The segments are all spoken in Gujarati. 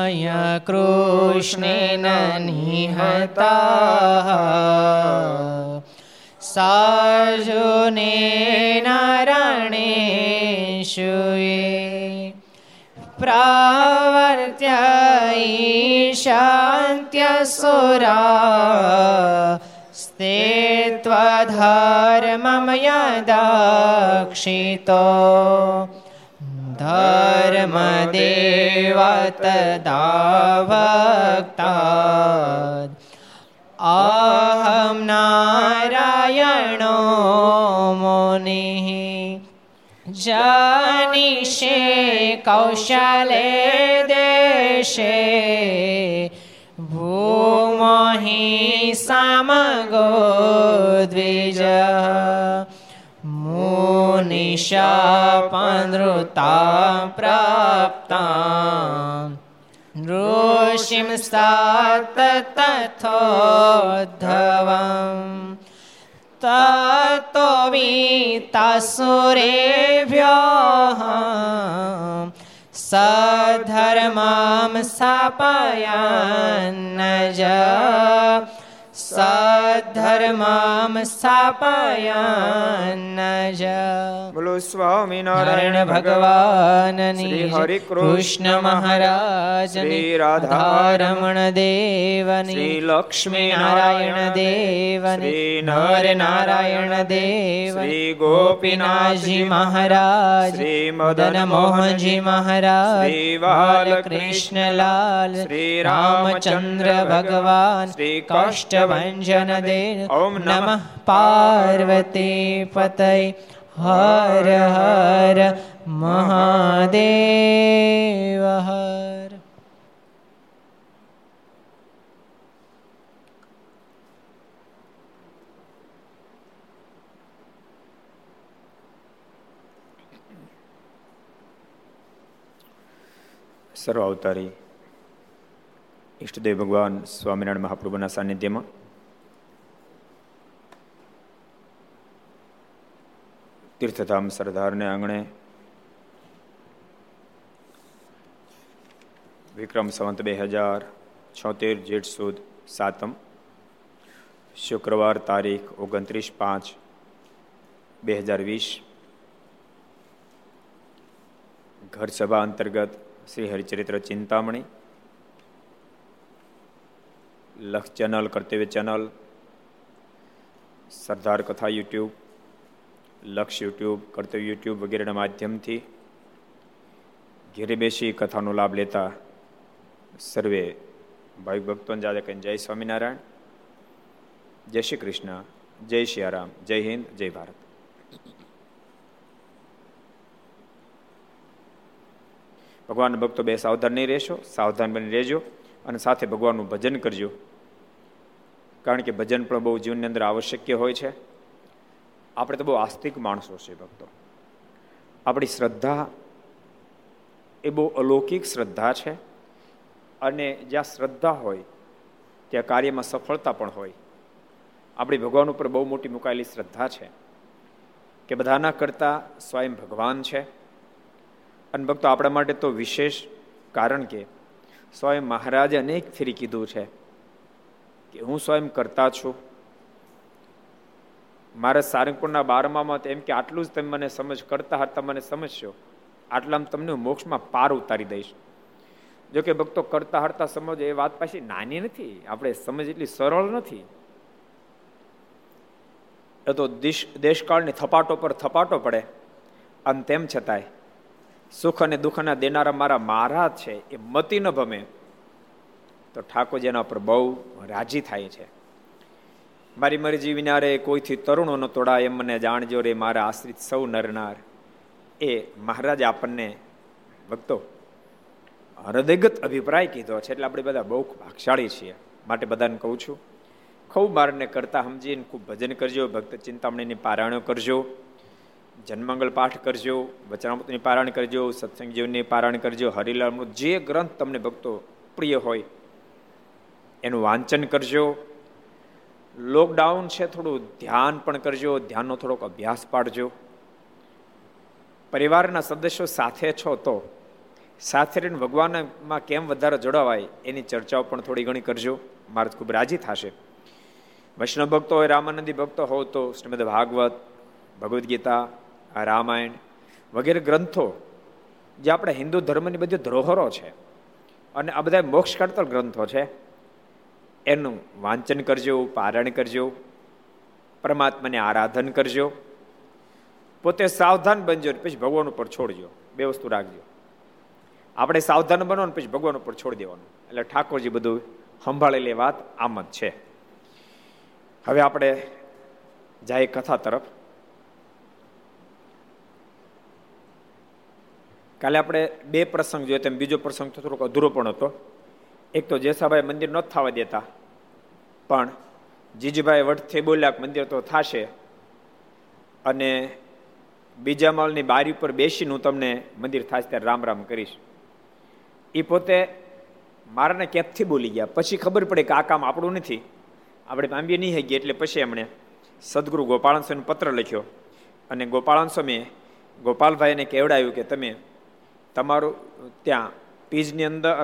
મય કૃષ્ણ નિહતા સાજુને નારાયણેશુએ પ્રાવર્ત્ય ઈશાન્ત્યસુરા સ્તે ત્વધર્મમ યદાક્ષિતો ધર્મદેવ તદા ભક્તા અહમ નારાયણો મુનિ જનિષે કૌશલે દેશે ભૂમહિ સમગો ईशापनृता प्राप्ता ऋषिं सात तथोद्धवम् ततो वीतासुरेभ्यः स धर्मां सापयान्नज સધર્મામ સ્થાપયન બોલો સ્વામિનારાયણ ભગવાન શ્રી હરિ કૃષ્ણ મહારાજ શ્રી રાધારમણ દેવની શ્રી લક્ષ્મી નારાયણ દેવની શ્રી નર નારાયણ દેવ શ્રી ગોપીનાથજી મહારાજ શ્રી મદન મોહનજી મહારાજ શ્રી બાલકૃષ્ણલાલ શ્રી રામચંદ્ર ભગવાન શ્રી કાષ્ટભન દે ઓમ નમ પાર્વતી પતય હર હર મહાદેવ હર સર્વ અવતારી ઈષ્ટદેવ ભગવાન સ્વામિનારાયણ મહાપ્રભુના સાનિધ્યમાં તીર્થધામ સરદારને આંગણે વિક્રમ સંવંત બે હજાર છોતેર જેઠ સુદ સાતમ શુક્રવાર તારીખ ઓગણત્રીસ પાંચ બે હજાર વીસ ઘર સભા અંતર્ગત શ્રી હરિચરિત્ર ચિંતામણી લક્ષ ચેનલ કર્તવ્ય ચેનલ સરદાર કથા યુટ્યુબ લક્ષ યુટ્યુબ, કર્તવ્ય યુટ્યુબ વગેરેના માધ્યમથી ઘેરે બેસી કથાનો લાભ લેતા સર્વે ભાઈ ભક્તોને જાદે કહીને જય સ્વામિનારાયણ, જય શ્રી કૃષ્ણ, જય શ્રી જય હિન્દ, જય ભારત. ભગવાન ભક્તો બે સાવધાન નહીં રહેશો, સાવધાન બની રહેજો અને સાથે ભગવાનનું ભજન કરજો. કારણ કે ભજન પણ બહુ જીવનની અંદર આવશ્યક હોય છે. આપણે તો બહુ આસ્તિક માણસો છે ભક્તો. આપણી શ્રદ્ધા એ બહુ અલૌકિક શ્રદ્ધા છે અને જ્યાં શ્રદ્ધા હોય, ત્યાં કાર્યમાં સફળતા પણ હોય. આપણી ભગવાન ઉપર બહુ મોટી મુકાયેલી શ્રદ્ધા છે કે બધાના કરતા સ્વયં ભગવાન છે. અને ભક્તો આપણા માટે તો વિશેષ કારણ કે સ્વયં મહારાજે અનેક ફેરી કીધું છે કે હું સ્વયં કરતા છું મારા સારંગપુરના બારમામાં એમ કે આટલું જ તમે મને સમજ કરતા હતા, મને સમજશો. આટલામાં તમને મોક્ષમાં પાર ઉતારી દઈશ. જો કે ભક્તો કરતા હરતા સમજ, એ વાત પાછી નાની નથી. આપણે સમજ એટલી સરળ નથી. એ તો દેશકાળની થપાટો પર થપાટો પડે. અને તેમ છતાંય, સુખ અને દુઃખના દેનારા મારા મહારાજ છે, એ મતી ન ભમે. તો ઠાકોરજી એના પર બહુ રાજી થાય છે. મારી મરજી વિનારે કોઈથી તરુણો ન તોડાય એમ મને જાણજો રે મારા આશ્રિત સૌ નરનાર. એ મહારાજ આપણને ભક્તો, હૃદયગત અભિપ્રાય કીધો છે એટલે આપણે બધા બહુ ભાગશાળી છીએ. માટે બધાને કહું છું, ખૂબ મારને કરતા સમજીને ખૂબ ભજન કરજો, ભક્ત ચિંતામણીની પારાયણો કરજો, જન્મંગલ પાઠ કરજો, વચનામૃતની પારાયણ કરજો સત્સંગ જીવનની પારાયણ કરજો, હરિલાલનું જે ગ્રંથ તમને ભક્તો પ્રિય હોય, એનું વાંચન કરજો લોકડાઉન છે, થોડું ધ્યાન પણ કરજો, ધ્યાનનો થોડોક અભ્યાસ પાડજો. પરિવારના સદસ્યો સાથે છો તો સાથે રહીને ભગવાનમાં કેમ વધારે જોડાવાય એની ચર્ચાઓ પણ થોડી ઘણી કરજો. મારે ખૂબ રાજી થશે. વૈષ્ણવ ભક્તો હોય, રામાનંદી ભક્તો હોવ તો શ્રીમદ ભાગવત, ભગવદ્ ગીતા, રામાયણ વગેરે ગ્રંથો, જે આપણા હિન્દુ ધર્મની બધી ધરોહરો છે. અને આ બધા મોક્ષ કરતર ગ્રંથો છે. એનું વાંચન કરજો, પારાયણ કરજો, પરમાત્માને આરાધન કરજો. પોતે સાવધાન બનજો પછી ભગવાન ઉપર છોડજો. બે વસ્તુ રાખજો. આપણે સાવધાન બનો ને પછી ભગવાન ઉપર છોડી દેવાનું. એટલે ઠાકોરજી બધું સંભાળેલી વાત, આમ જ છે. હવે આપણે જાય કથા તરફ. કાલે આપણે બે પ્રસંગ જોયો તેમ બીજો પ્રસંગ તો થોડોક અધૂરો પણ હતો. એક તો જેસાભાઈ મંદિર ન થવા દેતા. પણ જીજીભાઈ વટથી બોલ્યા મંદિર તો થશે. અને બીજા માળની બારી ઉપર બેસીને હું તમને મંદિર થાય ત્યારે રામ રામ કરીશ. એ પોતે મારાને કેપથી બોલી ગયા? પછી ખબર પડે કે આ કામ આપણું નથી. આપણે પામીએ નહીં હગી એટલે પછી એમણે સદગુરુ ગોપાળન પત્ર લખ્યો. અને ગોપાળન ગોપાલભાઈને કહેવડાવ્યું કે તમે તમારું ત્યાં પીજની અંદર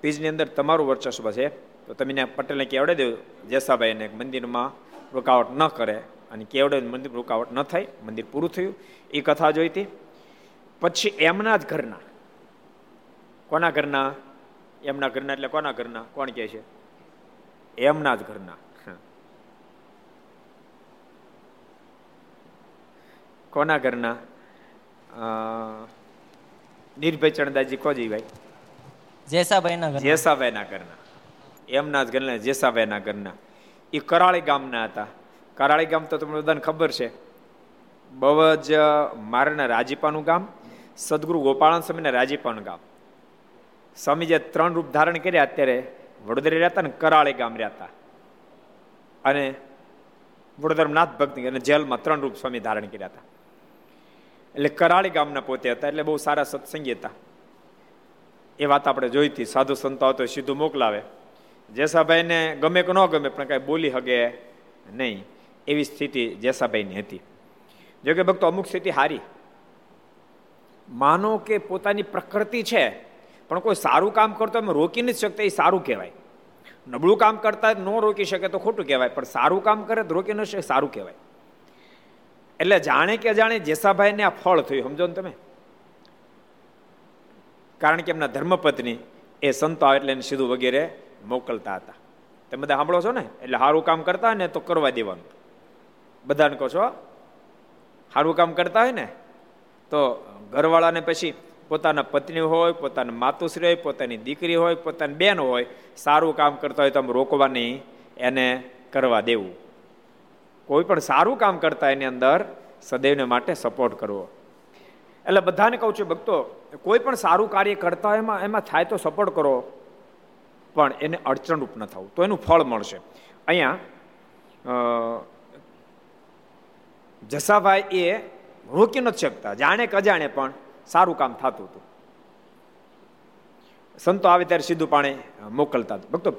પીજની અંદર તમારું વર્ચસ્વ છે. તો તમે પટેલને કેવડે દેવું જેસાભાઈને મંદિરમાં રૂકાવટ ન કરે અને કેવડે મંદિર રૂકાવટ ન થાય મંદિર પૂરું થયું એ કથા જોઈતી પછી એમના જ ઘરના કોના ઘરના? એમના ઘરના એટલે કોના ઘરના? કોણ કહે છે? એમના જ ઘરના. કોના ઘરના? નિર્ભય ચણદાજી કોજી ભાઈ? જેસાભાઈના ઘર જેસાભાઈના ઘરના. એમના જ ઘરના, જેસાભાઈના ઘરના. એ કરાળી ગામના હતા. કરાળી ગામ તો તમને બધાને ખબર છે. બહુ જ મારના રાજીપાનું ગામ, સદગુરુ ગોપાળન સ્વામીના રાજીપાનું ગામ. સ્વામી જે ત્રણ રૂપ ધારણ કર્યા. અત્યારે વડોદરા રહેતા ને કરાળી ગામ રહેતા. અને વડોદરા નાથ ભક્તિ અને જેલમાં ત્રણ રૂપ સ્વામી ધારણ કર્યા હતા. એટલે કરાળી ગામના પોતે હતા, એટલે બહુ સારા સત્સંગી હતા. એ વાત આપણે જોઈતી. સાધુ સંતો હતો સીધું મોકલાવે. જેસાભાઈને ગમે કે ન ગમે, પણ કાંઈ બોલી હગે નહીં. એવી સ્થિતિ જેસાભાઈની હતી. જો કે ભક્તો, અમુક સ્થિતિ હારી. માનો કે પોતાની પ્રકૃતિ છે, પણ કોઈ સારું કામ કરતો એમ રોકી નથી શકતા, એ સારું કહેવાય. નબળું કામ કરતા ન રોકી શકે તો ખોટું કહેવાય, પણ સારું કામ કરે તો રોકી ન શકે, સારું કહેવાય. એટલે જાણે કે જાણે જેસાભાઈને આ ફળ થયું, સમજો ને તમે? કારણ કે એમના ધર્મપત્ની એ સંતો આવે એટલે સીધું વગેરે મોકલતા હતા. તમે બધા સાંભળો છો ને? એટલે સારું કામ કરતા હોય ને તો કરવા દેવાનું. બધાને કહો છો સારું કામ કરતા હોય ને તો ઘરવાળાને પછી પોતાના પત્ની હોય, પોતાના માતુશ્રી હોય, પોતાની દીકરી હોય, પોતાની બેન હોય, સારું કામ કરતા હોય તો આમ રોકવાની એને કરવા દેવું. કોઈ પણ સારું કામ કરતા એની અંદર સદૈવને માટે સપોર્ટ કરવો. એટલે બધાને કહું છું ભક્તો, કોઈ પણ સારું કાર્ય કરતા હોય એમાં એમાં થાય તો સપોર્ટ કરો. પણ એને અડચણરૂપ ન થવું તો એનું ફળ મળશે. અહીંયા જસાભાઈ એ રોકી નથી શકતા. જાણે કે અજાણે પણ સારું કામ થતું હતું. સંતો આવે ત્યારે સીધું પાણી મોકલતા ભક્તો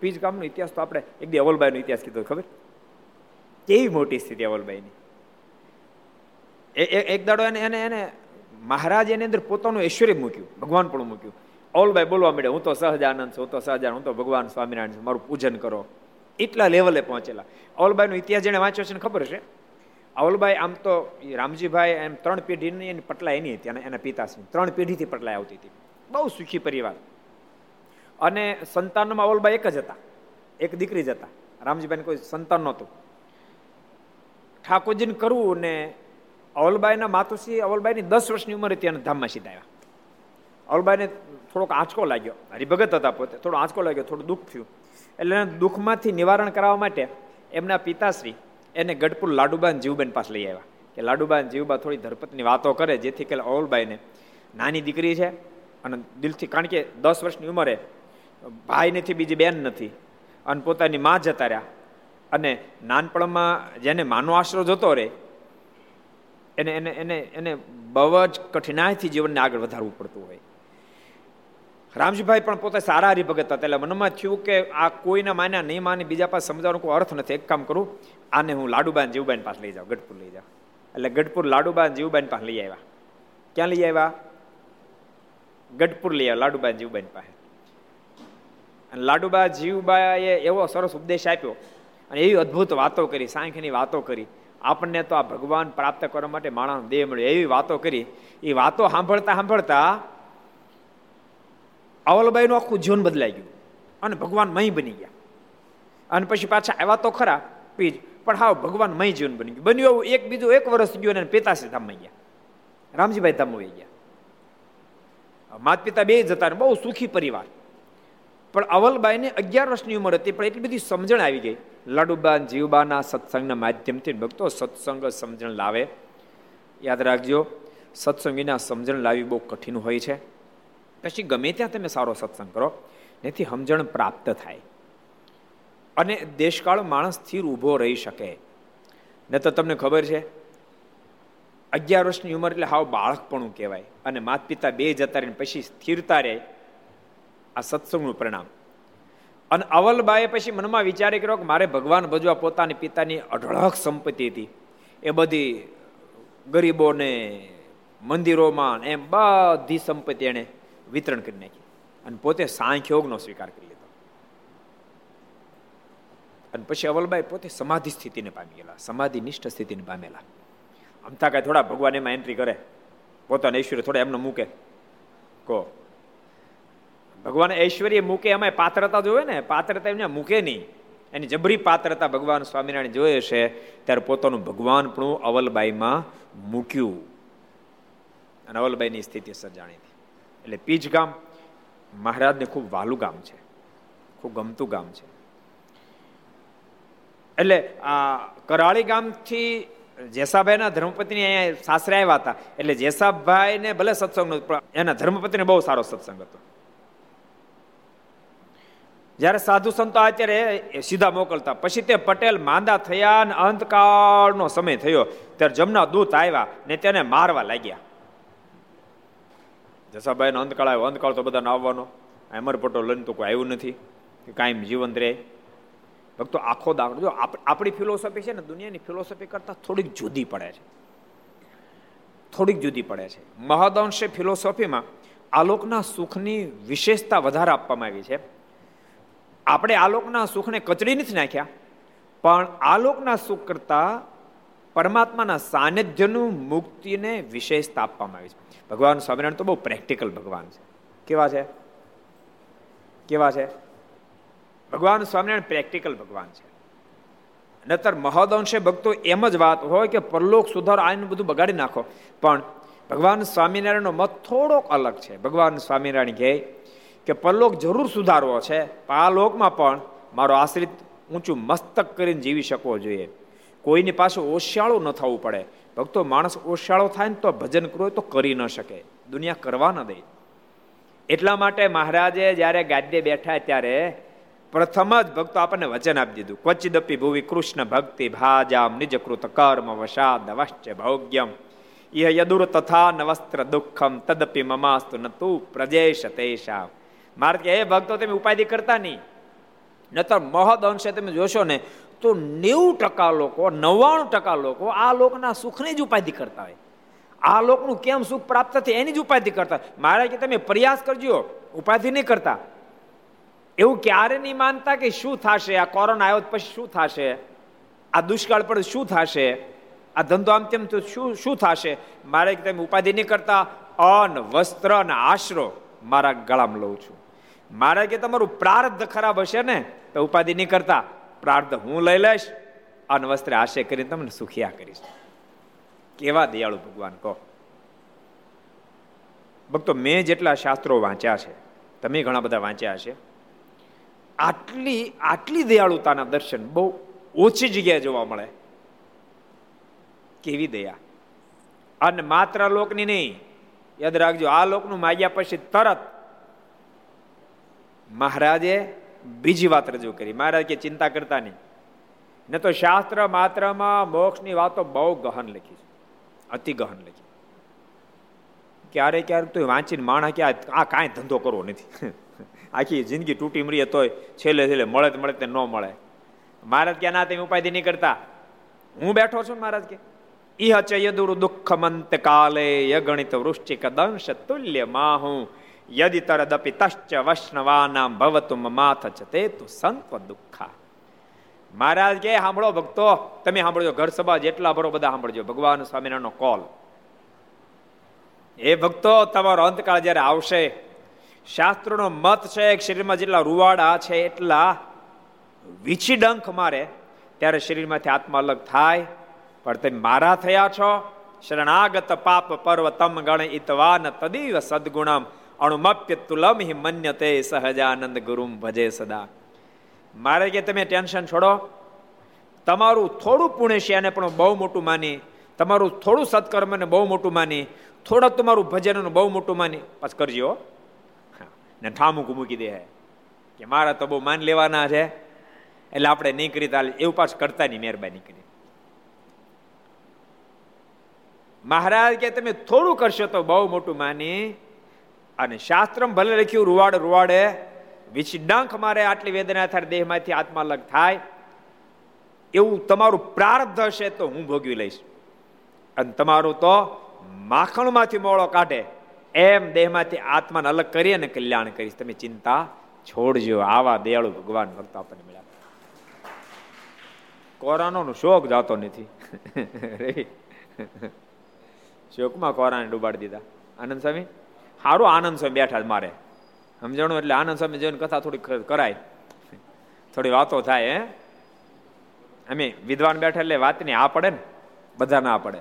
પીજ ગામનો ઇતિહાસ તો આપણે એક દી અવલબાઈનો ઇતિહાસ કીધો, ખબર? કેવી મોટી સ્થિતિ અવલબાઈની. એક દાડો એને એને એને મહારાજ એની અંદર પોતાનું ઐશ્વર્ય મૂક્યું, ભગવાન પણ મૂક્યું. અવલભાઈ બોલવા મળે હું તો સહજાનંદ છું, હું તો સહજાનંદ, હું તો ભગવાન સ્વામિનારાયણ છું, મારું પૂજન કરો. એટલા લેવલે પહોંચેલા. ઓલભાઈનો ઇતિહાસ જેને વાંચ્યો છે ને ખબર છે? ઓલભાઈ આમ તો રામજીભાઈ એમ ત્રણ પેઢીની એની પટલા એની હતી, અને એના પિતાશ્રી. ત્રણ પેઢીથી પટલાઈ આવતી હતી. બહુ સુખી પરિવાર. અને સંતાનમાં ઓલભાઈ એક જ હતા. એક દીકરી જ હતા. રામજીભાઈને કોઈ સંતાન નહોતું. ઠાકોરજીને કરવું ને અવલબાઈના માતુશ્રી અવલબાઈની દસ વર્ષની ઉંમરે ત્યાં ધામમાં સીધા આવ્યા. અવલબાઈને થોડોક આંચકો લાગ્યો. હરિભગત હતા પોતે. થોડો આંચકો લાગ્યો, થોડું દુઃખ થયું. એટલે દુઃખમાંથી નિવારણ કરાવવા માટે એમના પિતાશ્રી એને ગઢપુર લાડુબાન જીવબેન પાસે લઈ આવ્યા. કે લાડુબાન જીવબા થોડી ધરપતની વાતો કરે, જેથી કે અવલબાઈને નાની દીકરી છે અને દિલથી, કારણ કે દસ વર્ષની ઉંમરે ભાઈ નથી, બીજી બેન નથી. અને પોતાની માં જતા રહ્યા. અને નાનપણમાં જેને માનો આશરો જતો રહે, એને એને એને એને બહુ જ કઠિનાઈથી જીવનને આગળ વધારવું પડતું હોય. રામજીભાઈ પણ પોતે સારા હરિભગત હતા. એટલે મનમાં થયું કે આ કોઈને માન્યા નહીં માને, બીજા પાસે સમજાવવાનો કોઈ અર્થ નથી. એક કામ કરું, આને હું લાડુબાન જીવબાન પાસે લઈ જાઉં, ગઢપુર લઈ જાઉં. એટલે ગઢપુર લાડુબાન જીવબાન પાસે લઈ આવ્યા. ક્યાં લઈ આવ્યા? ગઢપુર લઈ આવ્યા લાડુબા જીવબાઈ પાસે. અને લાડુબા જીવબાએ એવો સરસ ઉપદેશ આપ્યો અને એવી અદ્ભુત વાતો કરી, સાંખની વાતો કરી. આપણને તો આ ભગવાન પ્રાપ્ત કરવા માટે માણસ દેહ મળ્યો. એવી વાતો કરી. એ વાતો સાંભળતા સાંભળતા અવલબાઈનું આખું જીવન બદલાઈ ગયું. અને ભગવાન મય બની ગયા. અને પછી પાછા આવ્યા તો ખરા, પીજ, પણ હા ભગવાન મય જીવન બની ગયું. બન્યું એવું એક, બીજું એક વર્ષ ગયું અને પિતાશ્રી ધામમાં ગયા. રામજીભાઈ ધામ વહી ગયા. માત પિતા બે જતા બહુ સુખી પરિવાર. પણ અવલબાઈને અગિયાર વર્ષની ઉંમર હતી, પણ એટલી બધી સમજણ આવી ગઈ. લાડુબા જીવબાના સત્સંગના માધ્યમથી ભક્તો સત્સંગ સમજણ લાવે. યાદ રાખજો, સત્સંગ વિના સમજણ લાવી બહુ કઠિન હોય છે. પછી ગમે ત્યાં તમે સારો સત્સંગ કરો, એથી સમજણ પ્રાપ્ત થાય. અને દેશકાળ માણસ સ્થિર ઊભો રહી શકે. ન તો તમને ખબર છે, અગિયાર વર્ષની ઉંમર એટલે હાવ બાળકપણું કહેવાય. અને માતા પિતા બે જતા રહીને પછી સ્થિરતા રહે, આ સત્સંગનું પરિણામ. અને અવલબાએ પછી મનમાં વિચારે કર્યો કે મારે ભગવાન ભજવા પોતાની પિતાની અઢળક સંપત્તિ હતી. એ બધી ગરીબોને, મંદિરોમાં એમ બધી સંપત્તિ એણે વિતરણ કરી નાખ્યું. અને પોતે સાંખ્યોગનો સ્વીકાર કરી લીધો. અને પછી અવલબાઈ પોતે સમાધિ સ્થિતિને પામી ગયેલા સમાધિ નિષ્ઠ સ્થિતિને પામેલા. અમતા કાંઈ થોડા ભગવાન એમાં એન્ટ્રી કરે. પોતાના ઐશ્વર્ય થોડા એમને મૂકે. કહો ભગવાન ઐશ્વર્ય મૂકે એમાં પાત્રતા જોવે ને, પાત્રતા એમને મૂકે નહીં. એની જબરી પાત્રતા ભગવાન સ્વામિનારાયણ જોયે છે, ત્યારે પોતાનું ભગવાન પણ અવલબાઈમાં મૂક્યું. અને અવલબાઈની સ્થિતિ સર્જાણી એટલે પીજ ગામ મહારાજને ખૂબ વાલું ગામ છે. ખૂબ ગમતું ગામ છે. એટલે આ કરાળી ગામથી જેસાભાઈના ધર્મપત્ની અહીંયા સાસરે આવ્યા હતા. એટલે જેસાભાઈને ભલે સત્સંગ એના ધર્મપતિને બહુ સારો સત્સંગ હતો. જ્યારે સાધુ સંતો અત્યારે સીધા મોકલતા, પછી તે પટેલ માંદા થયા અને અંતકાળનો સમય થયો. ત્યારે જમના દૂત આવ્યા ને તેને મારવા લાગ્યા. જસાભાઈ નો અંતકાળ આવ્યો. અંતકાળ તો બધાને આવવાનો. અમર પટોલ લઈને તો કોઈ આવ્યું નથી. કાયમ જીવંત રહે. ભક્તો, આખો દાખલો. જો આપણી ફિલોસોફી છે ને, દુનિયાની ફિલોસોફી કરતાં થોડીક જુદી પડે છે. થોડીક જુદી પડે છે. મહદઅંશે ફિલોસોફીમાં આલોકના સુખની વિશેષતા વધારે આપવામાં આવી છે. આપણે આલોકના સુખને કચડી નથી નાખ્યા, પણ આલોકના સુખ કરતા પરમાત્માના સાનિધ્યનું મુક્તિને વિશેષતા આપવામાં આવી છે. ભગવાન સ્વામિનારાયણ તો બહુ પ્રેક્ટિકલ ભગવાન છે. કેવા છે? કેવા છે? ભગવાન સ્વામિનારાયણ પ્રેક્ટિકલ ભગવાન છે. નતર મહદઅંશે ભક્તો એમ જ વાત હોય કે પરલોક સુધાર આને બધું બગાડી નાખો. પણ ભગવાન સ્વામિનારાયણનો મત થોડોક અલગ છે. ભગવાન સ્વામિનારાયણ કહે કે પરલોક જરૂર સુધારવો છે. આ લોકમાં પણ મારો આશ્રિત ઊંચું મસ્તક કરીને જીવી શકવો જોઈએ. કોઈની પાસે ઓશિયાળું ન થવું પડે. ભક્તો માણસ ઓશિયાળો થાય ને તો ભજન કરવું તો કરી ન શકે. દુનિયા કરવા ન દે. એટલા માટે મહારાજે જ્યારે ગાદ્ય બેઠા ત્યારે પ્રથમ જ ભક્તો આપણને વચન આપી દીધું. ક્વચિદપી ભુવિ કૃષ્ણ ભક્તિ ભાજામ નિજકૃત કર્મ વશાદ વશ્ચ ભોગ્યમ. ઇહ યદુર તથા નવસ્ત્ર દુઃખમ તદપી મમાસ્તુ ન તું પ્રજેશ તેશા મારે કે એ ભક્તો, તમે ઉપાધિ કરતા નહીં. નતર મહદ અંશે તમે જોશો ને તો નેવું ટકા લોકો, નવ્વાણું ટકા લોકો આ લોકના સુખની જ ઉપાધિ કરતા હોય. આ લોકનું કેમ સુખ પ્રાપ્ત થાય એની જ ઉપાધિ કરતા મારે કે તમે પ્રયાસ કરજો, ઉપાધિ નહીં કરતા. એવું ક્યારે નહીં માનતા કે શું થશે? આ કોરોના આવ્યો પછી શું થશે? આ દુષ્કાળ પર શું થશે? આ ધંધો આમ તેમ તો શું શું થશે? મારે તમે ઉપાધિ નહીં કરતા. અન્ન, વસ્ત્ર અને આશરો મારા ગળામાં લઉં છું. મારે કે તમારું પ્રારબ્ધ ખરાબ હશે ને, તો ઉપાધિ નહીં કરતા. પ્રાર્થ હું લઈ લઈશ અને વસ્ત્ર આશય કરીને તમને સુખિયા કરીશ. કેવા દયાળુ ભગવાન કહો. ભક્તો, મેં જેટલા શાસ્ત્રો વાંચ્યા છે, તમે ઘણા બધા વાંચ્યા છે આટલી આટલી દયાળુતાના દર્શન બહુ ઓછી જગ્યાએ જોવા મળે. કેવી દયા. અને માત્ર લોકની નહીં, યાદ રાખજો, આ લોકનું માગ્યા પછી તરત મહારાજે બીજી વાત રજૂ કરી. મહારાજ કે ચિંતા કરતા નહીં. ને તો શાસ્ત્ર માત્રમાં મોક્ષની વાતો બહુ ગહન લખી છે. અતિ ગહન લખી. ક્યારેક ક્યારેક તો વાંચીને માણા કે આ કાંઈ ધંધો કરવો નથી. આખી જિંદગી તૂટી મળીએ તોય છેલ્લે છેલ્લે મળે તો મળે તે ન મળે. મહારાજ કે ના તમે ઉપાધિ નહીં કરતા. હું બેઠો છું મહારાજ કે? ઇહ ચ દુઃખમંત દુઃખ મંત કાલે યગણિત વૃષ્ટિક દંશ તુલ્ય માહુ. યદિ તરદપિ તશ્ચ વૈષ્ણવાનામ ભવતુમ માથ ચ તે તુ સંત દુઃખા મહારાજ કે સાંભળો ભક્તો તમે સાંભળજો ઘર સભા જેટલા ભરો બધા સાંભળજો ભગવાન સ્વામિનારાયણનો કોલ એ ભક્તો તમારો અંતકાળ જ્યારે આવશે, શાસ્ત્રોનો મત છે શરીરમાં જેટલા રૂવાડા છે, એટલા વીછી ડંખ મારે, ત્યારે શરીરમાંથી આત્મા અલગ થાય. પણ તમે મારા થયા છો, શરણાગત પાપ પર્વતમ ગણ ઇતવાન તદીવ સદગુણમ. અણુમપ્ય તુલમ હિ મન્યતે સહજાનંદ ગુરુમ ભજે સદા. મારે કે તમે ટેન્શન છોડો. તમારું થોડું પુણ્ય છે એને પણ બહુ મોટું માની. તમારું થોડું સત્કર્મને બહુ મોટું માની. થોડા તમારું ભજનનું બહુ મોટું માની. પાછ કરજો ને ઠામુક મૂકી દે કે મારા તો બહુ માન લેવાના છે. એટલે આપણે નહીં કરી તાલે. એવું પાછું કરતા નહીં, મહેરબાની કરી મહારાજ કે તમે થોડું કરશો તો બહુ મોટું માની. અને શાસ્ત્રમ ભલે લખ્યું, રૂવાડ, રૂવાડે વિચિડાંક મારે આટલી વેદના થાય, દેહમાંથી આત્મા અલગ થાય. એવું તમારું પ્રારબ્ધ હશે તો હું ભોગવી લઈશ. અને તમારું તો માખણમાંથી મોળો કાઢે. એમ દેહમાંથી આત્માને અલગ કરી અને કલ્યાણ કરીશ. તમે ચિંતા છોડજો. આવા દયાળુ ભગવાન ભક્તો આપણને મળ્યા. કોરાનો શોખ જાતો નથી. શોકમાં કોરાને ડૂબાડી દીધા. આનંદ સ્વામી? સારું આનંદ સ્વામી બેઠા મારે. સમજણું એટલે આનંદ સ્વામી જોઈને કથા થોડી કરાય. થોડી વાતો થાય, હે? અમે વિદ્વાન બેઠા એટલે વાતની આ પડે ને બધા ના પડે.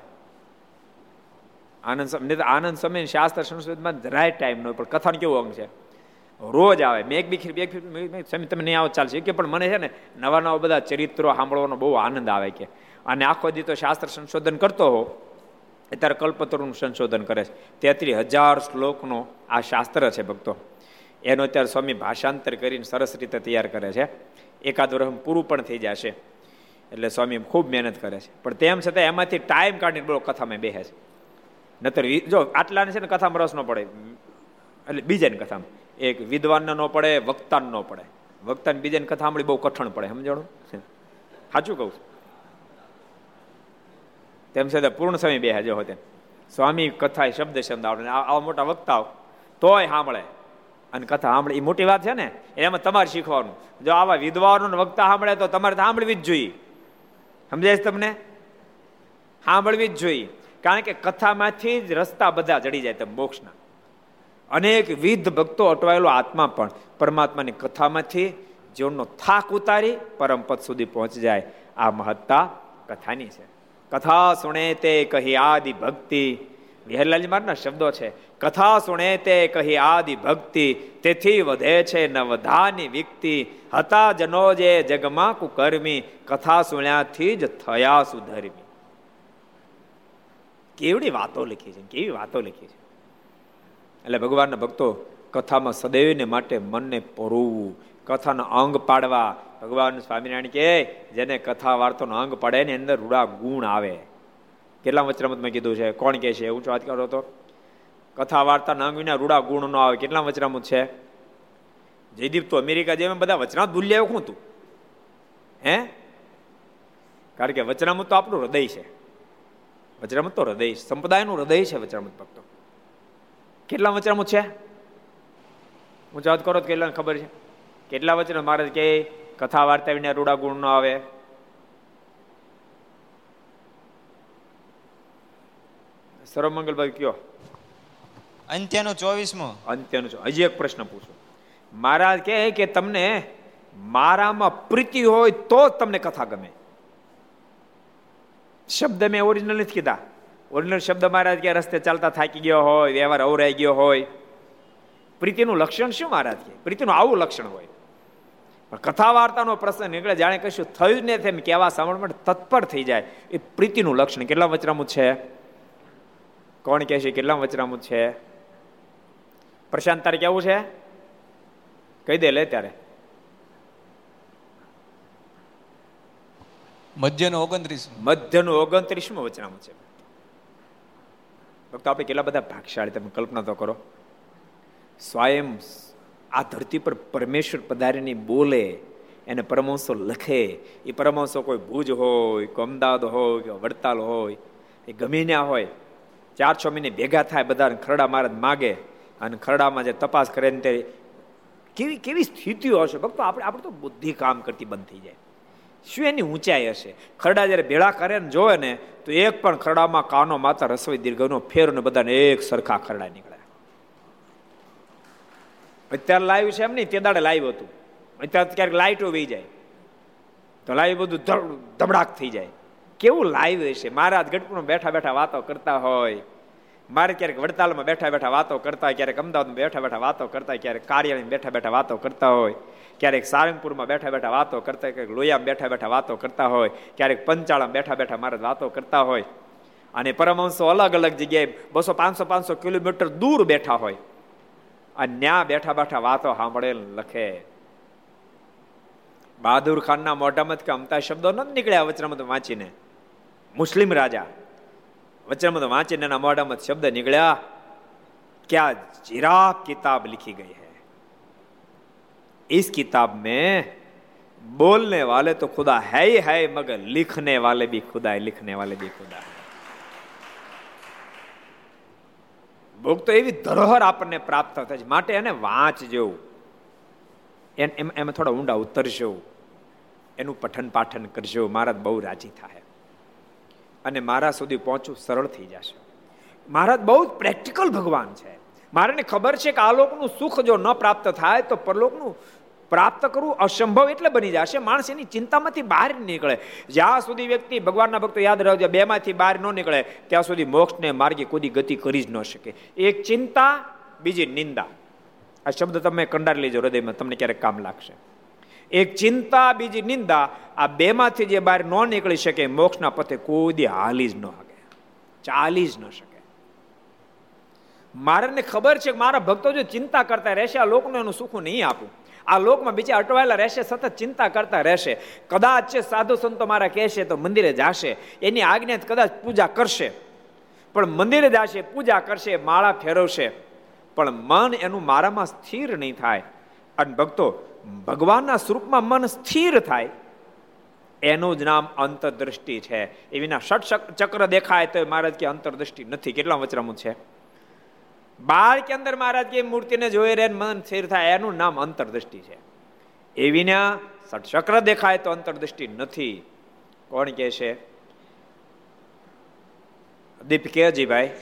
આનંદ આનંદ સ્વામી શાસ્ત્ર સંસ્કૃતમાં રાઈટ ટાઈમ નો પણ કથાનું કેવું અંગ છે? રોજ આવે, મેં એક બી બે સ્વામી, તમે નહીં આવો, ચાલશે. કે પણ મને છે ને નવા નવા બધા ચરિત્રો સાંભળવાનો બહુ આનંદ આવે કે. અને આખો દી તો શાસ્ત્ર સંશોધન કરતો હો અત્યારે કલ્પતરુનું સંશોધન કરે છે. તેત્રી હજાર શ્લોકનો આ શાસ્ત્ર છે ભક્તો. એનો અત્યારે સ્વામી ભાષાંતર કરીને સરસ રીતે તૈયાર કરે છે. એકાદ વર્ષ પૂરું પણ થઈ જશે. એટલે સ્વામી ખૂબ મહેનત કરે છે. પણ તેમ છતાં એમાંથી ટાઈમ કાઢીને બહુ કથામાં બેસે છે. નતર જો આટલાને છે ને કથામાં રસ ન પડે. એટલે બીજાની કથામાં. એક વિદ્વાનને ન પડે, વક્તાને ન પડે. વક્તાને બીજાની કથા સાંભળી બહુ કઠણ પડે, સમજાણું? સાચું કહું તેમ છતાં પૂર્ણ સમય બે હાજર હોતે સ્વામી કથા શબ્દ શબ્દ આવડે આવા મોટા વક્તાઓ તોય સાંભળે. અને કથા સાંભળે એ મોટી વાત છે ને એમાં તમારે શીખવાનું. જો આવા વિદ્વાનો વક્તા સાંભળે તો તમારે સાંભળવી જ જોઈએ. સમજાય છે તમને? સાંભળવી જ જોઈએ. કારણ કે કથામાંથી જ રસ્તા બધા જડી જાય તમે મોક્ષના. અનેક વિધ ભક્તો અટવાયેલો આત્મા પણ પરમાત્માની કથામાંથી જીવનનો થાક ઉતારી પરમપદ સુધી પહોંચી જાય. આ મહત્તા કથાની છે. કથા સુણે તે કહી આદિ ભક્તિ. વિહરલાલજી મહારાજના શબ્દો છે. કથા સુણે તે કહી આદિ ભક્તિ. તેથી વધે છે ન વધાની વિકતિ. હતા જનો જે જગમાં કુકર્મી કથા સુણ્યાથી જ થયા સુધર્મી. કેવડી વાતો લખી છે, કેવી વાતો લખી છે. એટલે ભગવાનના ભક્તો કથામાં સદૈવને માટે મનને પરોવવું કથાનો અંગ પાડવા. ભગવાન સ્વામિનારાયણ કે જેને કથા વાર્તાનો અંગ પડે ને અંદર રૂડા ગુણ આવે. કેટલા વચરામતમાં કીધું છે? કોણ કે છે? એવું વાત કરો તો? કથા વાર્તાના અંગ વિના રૂડા ગુણ ન આવે. કેટલા વચરામત છે? જયદીપ, તો અમેરિકા જેમ બધા વચનામત ભૂલી આવ્યો શું તું? હે? કારણ કે વચનામત તો આપણું હૃદય છે. વચરામત તો હૃદય સંપ્રદાયનું હૃદય છે વચરામત ભક્તો. કેટલા વચરામત છે? હું વાત કરો તો કેટલાને ખબર છે? કેટલા વચન? મહારાજ કે કથા વાર્તા વિના રૂડા ગુણ ન આવે. સર્વમંગલભાઈ કયો? અંત્યનો ચોવીસમો. અંત્યનો હજી એક પ્રશ્ન પૂછો. મહારાજ કહે કે તમને મારામાં પ્રીતિ હોય તો જ તમને કથા ગમે. શબ્દ મેં ઓરિજિનલ નથી કીધા. ઓરિજિનલ શબ્દ મહારાજ કે રસ્તે ચાલતા થાકી ગયો હોય વ્યવહાર અવરાઈ ગયો હોય. પ્રીતિનું લક્ષણ શું મહારાજ કે પ્રીતિનું આવું લક્ષણ હોય. પણ કથા વાર્તાનો પ્રશ્ન નીકળે જાણે કશું થયું ને તેમ કહેવા સાંભળવા માટે તત્પર થઈ જાય. એ પ્રીતિનું લક્ષણ કેટલા વચરામું છે? કોણ કહે છે કેટલા વચરામું છે? પ્રશાંત તારે કેવું છે? કહી દે લે ત્યારે. મધ્યનું ઓગણત્રીસ મધ્યનું ઓગણત્રીસમું વચનામું છે. ભક્તો આપણે કેટલા બધા ભાગશાળી તમે કલ્પના તો કરો. સ્વયં આ ધરતી પર પરમેશ્વર પધારીની બોલે, એને પરમહંસો લખે. એ પરમહંસો કોઈ ભુજ હોય, કોઈ અમદાવાદ હોય, કે વડતાલ હોય, એ ગમે ત્યાં હોય. ચાર છ મહિને ભેગા થાય બધાને, ખરડા મહારાજ માગે અને ખરડામાં જે તપાસ કરે ને તે કેવી કેવી સ્થિતિઓ હશે? ભક્તો, આપણે આપણે તો બુદ્ધિ કામ કરતી બંધ થઈ જાય. શું એની ઊંચાઈ હશે? ખરડા જ્યારે ભેળા કરે ને જોવે ને, તો એક પણ ખરડામાં કાનો, માતા રસોઈ, દીર્ઘનો ફેર ને બધાને એક સરખા ખરડા નીકળે. અત્યારે લાઈવ છે એમ નહીં, તે દાડે લાઈવ હતું. અત્યારે ક્યારેક લાઇટો વહી જાય. તો લાઈવ બધું ધબડાક થઈ જાય. કેવું લાઈવ હશે? મહારાજ ગઢપુરમાં બેઠા બેઠા વાતો કરતા હોય. મારે ક્યારેક વડતાલમાં બેઠા બેઠા વાતો કરતા હોય, ક્યારેક અમદાવાદમાં બેઠા બેઠા વાતો કરતા હોય, ક્યારેક કાર્યાલયમાં બેઠા બેઠા વાતો કરતા હોય. ક્યારેક સારંગપુરમાં બેઠા બેઠા વાતો કરતા ક્યારેક લોયામાં બેઠા બેઠા વાતો કરતા હોય, ક્યારેક પંચાળામાં બેઠા બેઠા મારે વાતો કરતા હોય. અને પરમહંસો અલગ અલગ જગ્યાએ બસો પાંચસો પાંચસો કિલોમીટર દૂર બેઠા હોય. અને ન્યા બેઠા બેઠા વાતો સાંભળે લખે બહાદુર ખાનના મોઢામાં કે અમતા શબ્દો નથી નીકળ્યા વચનામાં વાંચીને મુસ્લિમ રાજા વચનમાં વાંચીને એના મોઢામાં શબ્દ નીકળ્યા क्या जिराब किताब लिखी गई है इस किताब में बोलने वाले तो खुदा है ही है मगर लिखने वाले भी खुदा है लिखने वाले भी खुदा है ભોગ તો એવી ધરોહર આપણને પ્રાપ્ત થાય છે. માટે એને વાંચજો. એમાં થોડા ઊંડા ઉતરજો. એનું પઠન પાઠન કરજો. મહારાજ બહુ રાજી થાય. અને મારા સુધી પહોંચવું સરળ થઈ જશે. મહારાજ બહુ પ્રેક્ટિકલ ભગવાન છે. મારાને ખબર છે કે આ લોકનું સુખ જો ન પ્રાપ્ત થાય તો પરલોકનું પ્રાપ્ત કરવું અસંભવ એટલે બની જશે. માણસ એની ચિંતામાંથી બહાર નીકળે. જ્યાં સુધી વ્યક્તિ ભગવાનના ભક્તો યાદ રાખજો, બેમાંથી બહાર ન નીકળે, ત્યાં સુધી મોક્ષને માર્ગે કોઈ ગતિ કરી જ ન શકે. એક ચિંતા, બીજી નિંદા. આ શબ્દ તમે કંડાર લેજો હૃદયમાં, તમને ક્યારેક કામ લાગશે. એક ચિંતા, બીજી નિંદા, આ બેમાંથી જે બહાર ન નીકળી શકે, મોક્ષના પથે કોઈ હાલી જ ન શકે. ચાલી જ ન શકે. મારાને ખબર છે કે મારા ભક્તો જો ચિંતા કરતા રહેશે, આ લોકોને એનું સુખ નહીં આપું. આ લોકમાં બીજા અટવાયેલા રહેશે, સતત ચિંતા કરતા રહેશે. કદાચ સાધુ સંતો મારા કહેશે તો મંદિરે જાશે. એની આજ્ઞા કદાચ પૂજા કરશે. પણ મંદિરે જાશે, પૂજા કરશે, માળા ફેરવશે. પણ મન એનું મારામાં સ્થિર નહીં થાય. અને ભક્તો, ભગવાનના સ્વરૂપમાં મન સ્થિર થાય. એનું જ નામ અંતરદ્રષ્ટિ છે. એ વિના ષટ ચક્ર દેખાય તો મહારાજ કે અંતરદ્રષ્ટિ નથી. કેટલા વચરામું છે? બાળ કે અંદર મહારાજ કે મૂર્તિને જોઈ રહે મન સ્થિર થાય એનું નામ અંતરદ્રષ્ટિ છે. એ વિના ચક્ર દેખાય તો અંતરદ્રષ્ટિ નથી. કોણ કે છે? દીપ કેજી ભાઈ.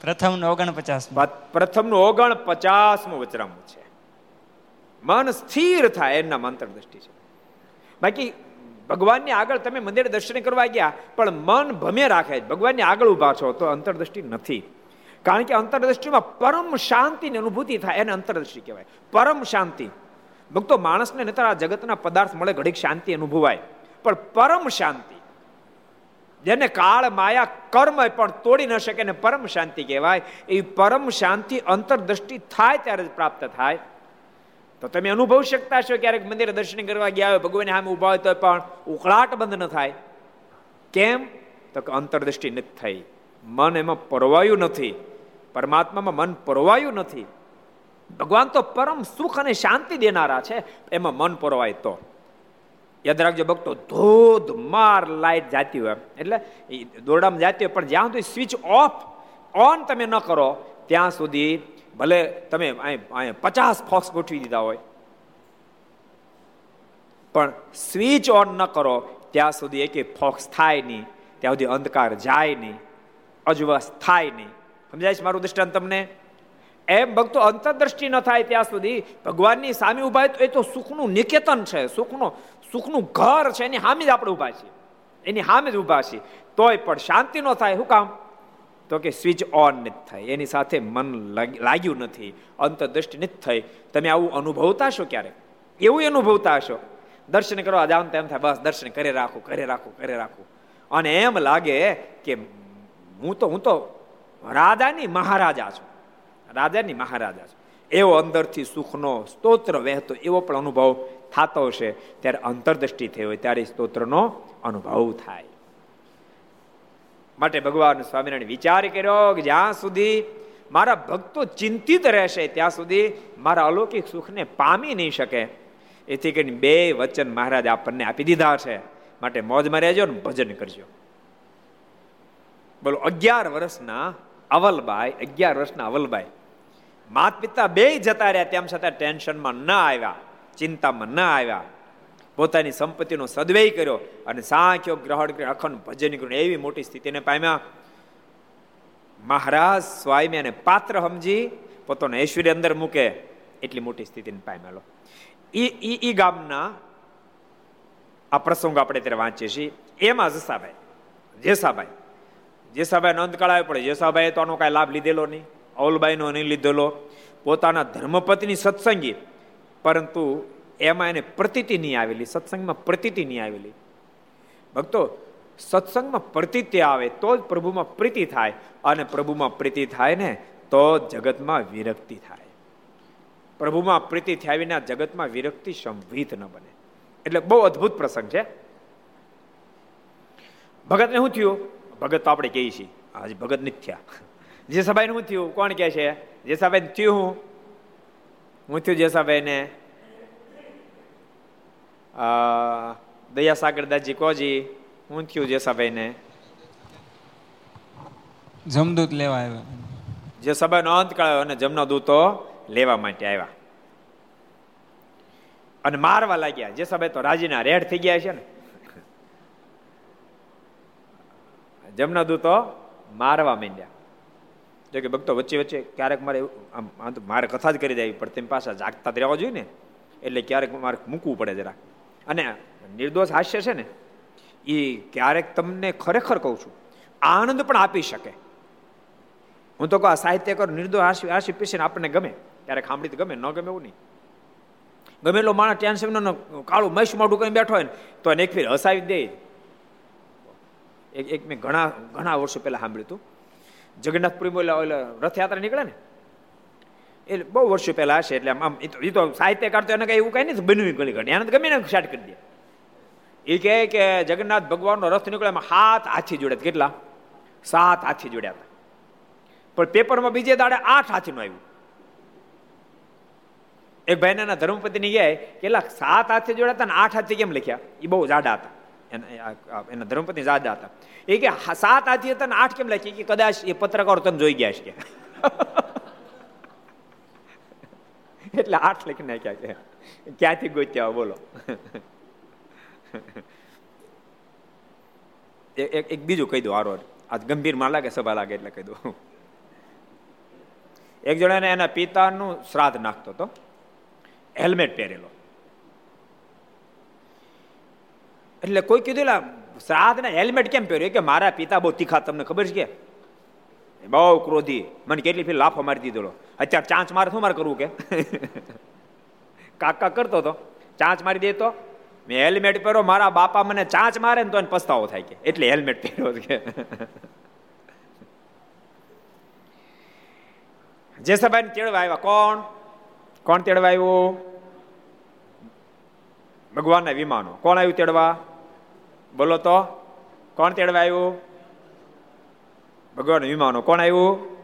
પ્રથમ ઓગણપચાસ પ્રથમનું ઓગણ પચાસમું વચરામું છે. મન સ્થિર થાય એના અંતરદ્રષ્ટિ છે. બાકી ભગવાનની આગળ તમે મંદિર દર્શન કરવા ગયા પણ મન ભમે રાખે ભગવાનની આગળ ઊભા છો તો અંતરદ્રષ્ટિ નથી. કારણ કે અંતરદ્રષ્ટિમાં પરમ શાંતિની અનુભૂતિ થાય, એને અંતરદ્રષ્ટિ કહેવાય. પરમ શાંતિ. ભક્તો, માણસને નતર આ જગતના પદાર્થ મળે, ઘડીક શાંતિ અનુભવાય. પણ પરમ શાંતિ, જેને કાળ, માયા, કર્મ પણ તોડી ન શકે ને પરમ શાંતિ કહેવાય, એ પરમ શાંતિ અંતરદ્રષ્ટિ થાય ત્યારે જ પ્રાપ્ત થાય. તો તમે અનુભવી શકતા છો ક્યારેક મંદિરે દર્શન કરવા ગયા હોય ભગવાન સામે ઊભા હોય તો પણ ઉકળાટ બંધ ન થાય. કેમ? તો કે અંતરદ્રષ્ટિ નથી થઈ. મન એમાં પરવાયું નથી. પરમાત્મામાં મન પરવાયું નથી. ભગવાન તો પરમ સુખ અને શાંતિ દેનારા છે, એમાં મન પરવાય તો. યાદ રાખજો ભક્તો, ધોધ માર લાઈટ જાતી હોય એટલે દોરડામાં જાતી હોય, પણ જ્યાં સુધી સ્વિચ ઓફ ઓન તમે ન કરો, ત્યાં સુધી ભલે તમે પચાસ ફોક્સ ગોઠવી દીધા હોય. પણ સ્વિચ ઓન ન કરો, ત્યાં સુધી એક ફોક્સ થાય નહીં. ત્યાં સુધી અંધકાર જાય નહીં. અજવસ થાય નહીં. સમજાય છે મારું દ્રષ્ટાંત તમને? એમ ભક્તો અંતરદ્રષ્ટિ ન થાય ત્યાં સુધી ભગવાનની સામે ઊભા તો એ તો સુખનું નિકેતન છે, સુખનું સુખનું ઘર છે, એની સામે જ આપણે ઊભા છીએ. એની સામે જ ઊભા છીએ. તોય પણ શાંતિ ન થાય, શું કામ? તો કે સ્વિચ ઓન નથી થાય, એની સાથે મન લાગ્યું નથી, અંતરદ્રષ્ટિ નથી થઈ. તમે આવું અનુભવતા છો ક્યારેક એવું અનુભવતા હશો? દર્શન કરવા જાવ તેમ થાય, બસ દર્શન કરે રાખું કરે રાખું કરે રાખું. અને એમ લાગે કે હું તો હું તો રાજાની મહારાજા છો. રાજાની મહારાજા છો. એવો અંદરથી સુખનો સ્તોત્ર વહેતો એવો પણ અનુભવ થતો હશે. ત્યારે અંતરદ્રષ્ટિ થઈ હોય ત્યારે સ્તોત્રનો અનુભવ થાય. માટે ભગવાન સ્વામિનારાયણ વિચાર કર્યો કે જ્યાં સુધી મારા ભક્તો ચિંતિત રહેશે, ત્યાં સુધી મારા અલૌકિક સુખને પામી નહીં શકે. એથી કરીને બે વચન મહારાજ આપણને આપી દીધા છે. માટે મોજમાં રહેજો ને ભજન કરજો. બોલો, અગિયાર વર્ષના અવલબાઈ અગિયાર વર્ષના અવલબાઈ માત પિતા બે જતા રહ્યા, તેમ છતાં ટેન્શનમાં ન આવ્યા, ચિંતામાં ન આવ્યા. પોતાની સંપત્તિનો સદવેય કર્યો અને સાંખ્યો ગ્રહણ કરી અખંડ ભજન કર્યું. એવી મોટી સ્થિતિને પામ્યા. મહારાજ સ્વામી અને પાત્ર સમજી પોતાનો ઐશ્વર્ય અંદર મૂકે, એટલી મોટી સ્થિતિને પામેલો. ઈ ઈ ગામના આ પ્રસંગ આપણે ત્યારે વાંચીએ છીએ. એમાં જસાભાઈ, જેસાભાઈ જેસાભાઈ નોંધ આવે પડે જેસાભાઈ તો આનો કાંઈ લાભ લીધેલો નહીં. અવલબાઈનો નહીં લીધેલો. પોતાના ધર્મપત્ની સત્સંગી. પરંતુ એમાં એને પ્રતિતિ નહીં આવેલી, સત્સંગમાં પ્રતિતિ નહીં આવેલી. ભક્તો, સત્સંગમાં પ્રતિત્ય આવે તો જ પ્રભુમાં પ્રીતિ થાય. અને પ્રભુમાં પ્રીતિ થાય ને તો જગતમાં વિરક્તિ થાય. પ્રભુમાં પ્રીતિ થયા વિના જગતમાં વિરક્તિ સંભવિત ન બને. એટલે બહુ અદ્ભુત પ્રસંગ છે. ભગતને શું થયું? ભગત તો આપણે કહીએ છીએ. આજે ભગત નથી થયા. જે સભાઈ શું થયું કોણ કે છે? જે સભાઈ થયું હું? હું થયું જેસાભાઈ ને? દયા સાગરદાસજી કોજી હું થયું જે સભાઈ ને? જમદૂત લેવા આવ્યા. જે સભાનો અંત કાળ્યો અને જમના દૂતો લેવા માટે આવ્યા. અને મારવા લાગ્યા. જે સભાઈ તો રાજીના રેડ થઈ ગયા છે ને? જમના દૂતો મારવા માંડ્યા. જો કે ભક્તો વચ્ચે વચ્ચે ક્યારેક મારે આમ તો મારે કથા જ કરી દેવી, પણ તેમ પાછા જાગતા જ રહેવા જોઈએ ને, એટલે ક્યારેક મારે મૂકવું પડે જરા અને નિર્દોષ હાસ્ય છે ને એ ક્યારેક તમને ખરેખર કહું છું, આનંદ પણ આપી શકે. હું તો કહું, આ સાહિત્યકાર નિર્દોષ હાસ્ય હાસ્ય પીસીને આપણને ગમે. ક્યારેક સાંભળી તો ગમે, ન ગમે એવું નહીં. ગમે એટલો માણસ ટેન્શન કાળું મૈસ મોઢું કરીને બેઠો હોય ને, તો એને એક ફેર હસાવી દે. એક એક મેં ઘણા ઘણા વર્ષો પહેલાં સાંભળ્યું હતું. જગન્નાથપુરી ઓલા ઓલા રથયાત્રા નીકળે ને? એટલે બહુ વર્ષો પહેલાં હશે, એટલે આમ એ તો સાહિત્યકાર તો એને કંઈ એવું કંઈ નથી બન્યું ઘણી ઘણી એને ગમે ને શાટ કરી દે. એ કહે કે જગન્નાથ ભગવાનનો રથ નીકળે, એમાં હાથ હાથી જોડ્યા કેટલા? સાત હાથી જોડ્યા હતા. પણ પેપરમાં બીજે દાડે આઠ હાથીનું આવ્યું. એક ભાઈના ધર્મપતિની ગયા કેટલા સાત હાથી જોડ્યા હતા ને આઠ હાથી કેમ લખ્યા? એ બહુ જાડા હતા. એના ધર્મપતિ જાડા હતા. એ કે સાત હાથી હતા ને આઠ કેમ લખી કે, કદાચ એ પત્રકારો તને જોઈ ગયા છે એટલે આઠ લખી નાખ્યા છે. ક્યાંથી ગોત્યા બોલો. એક એક બીજું કહી દઉં આરો આજ ગંભીરમાં લાગે, સભા લાગે એટલે કહી દઉં. એક જણાને એના પિતાનું શ્રાદ્ધ નાખતો હતો. હેલ્મેટ પહેરેલો. એટલે કોઈ કીધું શ્રાદ્ધ ને હેલ્મેટ કેમ પહેર્યું? કે મારા પિતા બહુ તીખા, તમને ખબર છે કે? બહુ ક્રોધી. મને કેટલી ફી લાફો મારી દીધો અત્યારે ચાંચ મારે શું મારે કરવું કે? કાકા કરતો હતો ચાંચ મારી દેતો. મેં હેલ્મેટ પહેરો મારા બાપા મને ચાંચ મારે ને તો એને પસ્તાવો થાય કે. એટલે હેલ્મેટ પહેર્યો કે. જેસાભાઈ તેડવા આવ્યા કોણ? કોણ તેડવા આવ્યું? ભગવાનના વિમાનો. કોણ આવ્યું તેડવા? બોલો તો, કોણ તેડવા આવ્યું? ભગવાન વિમાનો કોણ આવ્યું?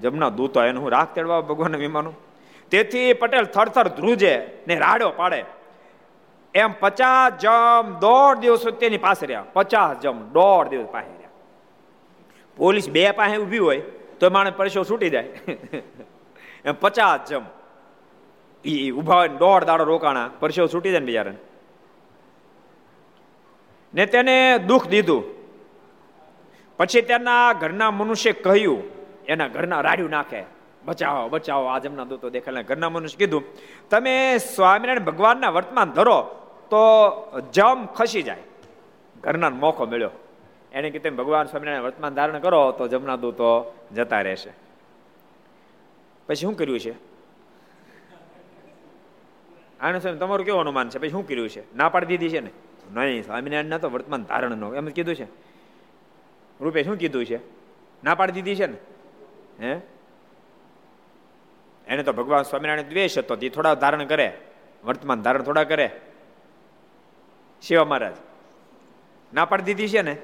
જમના દૂતો એનું હું રાખ તેડવા ભગવાન વિમાનો? તેથી પટેલ થરથર ધ્રુજે ને રાડો પાડે. એમ પચાસ જમ દોઢ દિવસ તેની પાસે રહ્યા. પચાસ જમ દોઢ દિવસ પાસે રહ્યા. પોલીસ બે પાસે ઊભી હોય તો માણસ પરસો છૂટી જાય. એમ પચાસ જમ. એ ઊભા હોય દોઢ દાડો રોકાણા પરસો છૂટી જાય ને બિચારાને. ને તેને દુઃખ દીધું. પછી તેના ઘરના મનુષ્ય કહ્યું, એના ઘરના રાડ્યું નાખે. બચાવો બચાવો આ જમના દૂતો દેખાડે ઘરના મનુષ્ય કીધું, તમે સ્વામિનારાયણ ભગવાનના વર્તમાન ધરો તો જમ ખસી જાય. ઘરના મોકો મળ્યો. એને કીધું ભગવાન સ્વામિનારાયણ વર્તમાન ધારણ કરો તો જમના દૂતો જતા રહેશે. પછી શું કર્યું છે? આને સ્વામી, તમારું કેવું અનુમાન છે? પછી શું કર્યું છે? ના પાડી દીધી છે ને? નહીં સ્વામિનારાયણ ના તો વર્તમાન ધારણ નો એમ કીધું છે. રૂપે શું કીધું છે? ના પાડી દીધી છે ને? હે? એને તો ભગવાન સ્વામિનારાયણ દ્વેષ હતો, તે થોડા ધારણ કરે. વર્તમાન ધારણ થોડા કરે. શિવા મહારાજ, ના પાડી દીધી છે ને?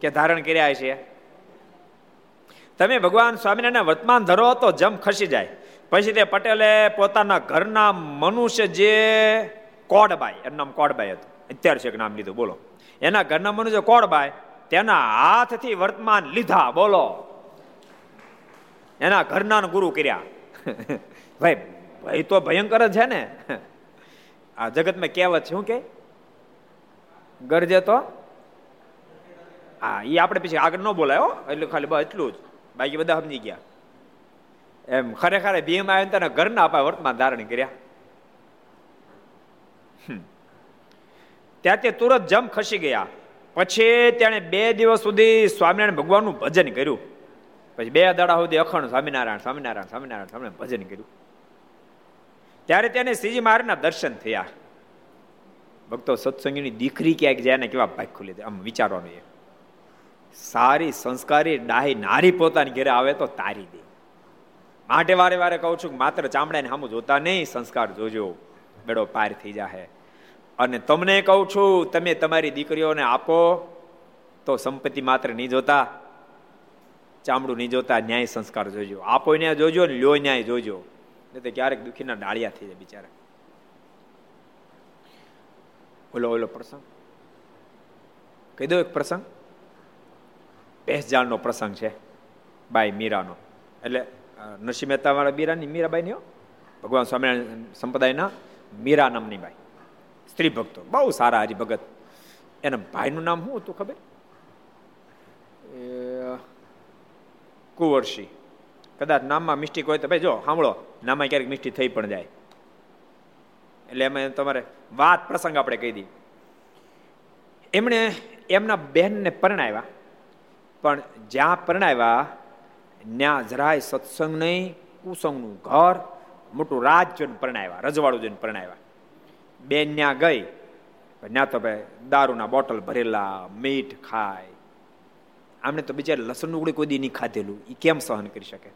કે ધારણ કર્યા છે તમે ભગવાન સ્વામિનારાયણ વર્તમાન ધરો તો જમ ખસી જાય. પછી તે પટેલે પોતાના ઘરના મનુષ્ય જે કોડબાઈ, એનું નામ કોડબાઈ હતું. અત્યારે છે નામ લીધું, બોલો. એના ઘરના મનુષ્ય કોડબાઈ, તેના હાથથી વર્તમાન લીધા, બોલો. એના ઘરના ગુરુ કર્યા. ભાઈ ભાઈ તો ભયંકર જ છે ને. આ જગતમાં કહેવત શું કે? ગરજે તો? હા એ આપણે પછી આગળ ન બોલાયો એટલે ખાલી બસ એટલું જ. બાકી બધા સમજી ગયા. એમ ખરેખર ભીમ આવ્યો ને ઘરના આપણે વર્તમાન ધારણ કર્યા. ત્યાં તે તુરત જમ ખસી ગયા. પછી તેણે બે દિવસ સુધી સ્વામિનારાયણ ભગવાનનું ભજન કર્યું. પછી બે દાડા સુધી અખંડ સ્વામિનારાયણ સ્વામિનારાયણ સ્વામિનારાયણ સ્વામિનારાયણ ભજન કર્યું. ત્યારે તેને શ્રીજી મહારાજના દર્શન થયા. ભક્તો સત્સંગીની દીકરી ક્યાંક જાય ને કેવા ભાગ ખુલી આમ વિચારવાનું એ સારી સંસ્કારી ડાહી નારી પોતાની ઘરે આવે તો તારી દે. માટે વારે વારે કહું છું કે માત્ર ચામડાને સામું જોતા નહીં, સંસ્કાર જોજો. બેડો પાર થઈ જાય અને તમને કહું છું, તમે તમારી દીકરીઓને આપો, તો સંપત્તિ માત્ર નહીં જોતા, ચામડું નહીં જોતા, ન્યાય સંસ્કાર જોજો. આપો ન્યાય જોજો ને લ્યો ન્યાય જોજો. નહીં તો ક્યારેક દુઃખીના ડાળિયા થઈ જાય બિચારા. ઓલો ઓલો પ્રસંગ. કહી દો એક પ્રસંગ. પેસજાળનો પ્રસંગ છે, બાઈ મીરાનો. એટલે નરસિંહ મહેતા વાળા મીરાની મીરાબાઈની ભગવાન સ્વામિનારાયણ સંપ્રદાયના મીરા નામની બાઈ. સ્ત્રી ભક્તો. બહુ સારા હરિભગત. એના ભાઈનું નામ શું હતું ખબર? કુંવરસી કદાચ નામમાં મિસ્ટેક હોય તો ભાઈ જો, સાંભળો. નામમાં ક્યારેક મિસ્ટેક થઈ પણ જાય. એટલે એમાં તમારે વાત પ્રસંગ આપણે કહી દી એમણે એમના બહેનને પરણાવ્યા. પણ જ્યાં પરણાવ્યા, ત્યાં જરાય સત્સંગ નહીં, કુસંગનું ઘર મોટું રાજ જોઈને પરણાવ્યા, રજવાડું જોઈને પરણાવ્યા. બેન ત્યાં ગઈ ન્યા તો ભાઈ દારૂના બોટલ ભરેલા, મીઠ ખાય. આમને તો બિચારે લસણ ઉગડી કોઈ દી નહીં ખાધેલું. એ કેમ સહન કરી શકે?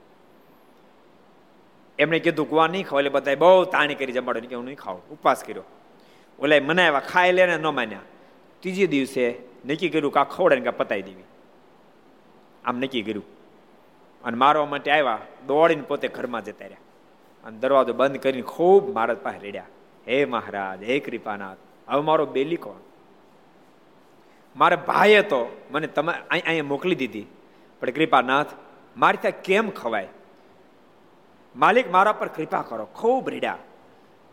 એમણે કીધું કુવા નહીં ખાવ. એટલે બધા બહુ તાણી કરી જમાડો કે હું નહીં ખાવ ઉપવાસ કર્યો. ઓલા મનાવ્યા ખાય લે ને ન માન્યા. ત્રીજે દિવસે નક્કી કર્યું આ ખવડે ને કા પતાવી દેવી. આમ નક્કી કર્યું. અને મારવા માટે આવ્યા, દોડીને પોતે ઘરમાં જતા રહ્યા. અને દરવાજો બંધ કરીને ખૂબ મહારાજ પાસે રેડ્યા. હે મહારાજ, હે કૃપાનાથ, હવે મારો બેલી કોણ? મારે ભાઈએ તો મને તમે અહીંયા મોકલી દીધી. પણ કૃપાનાથ, મારી ત્યાં કેમ ખવાય? માલિક મારા પર કૃપા કરો, ખૂબ રેડ્યા.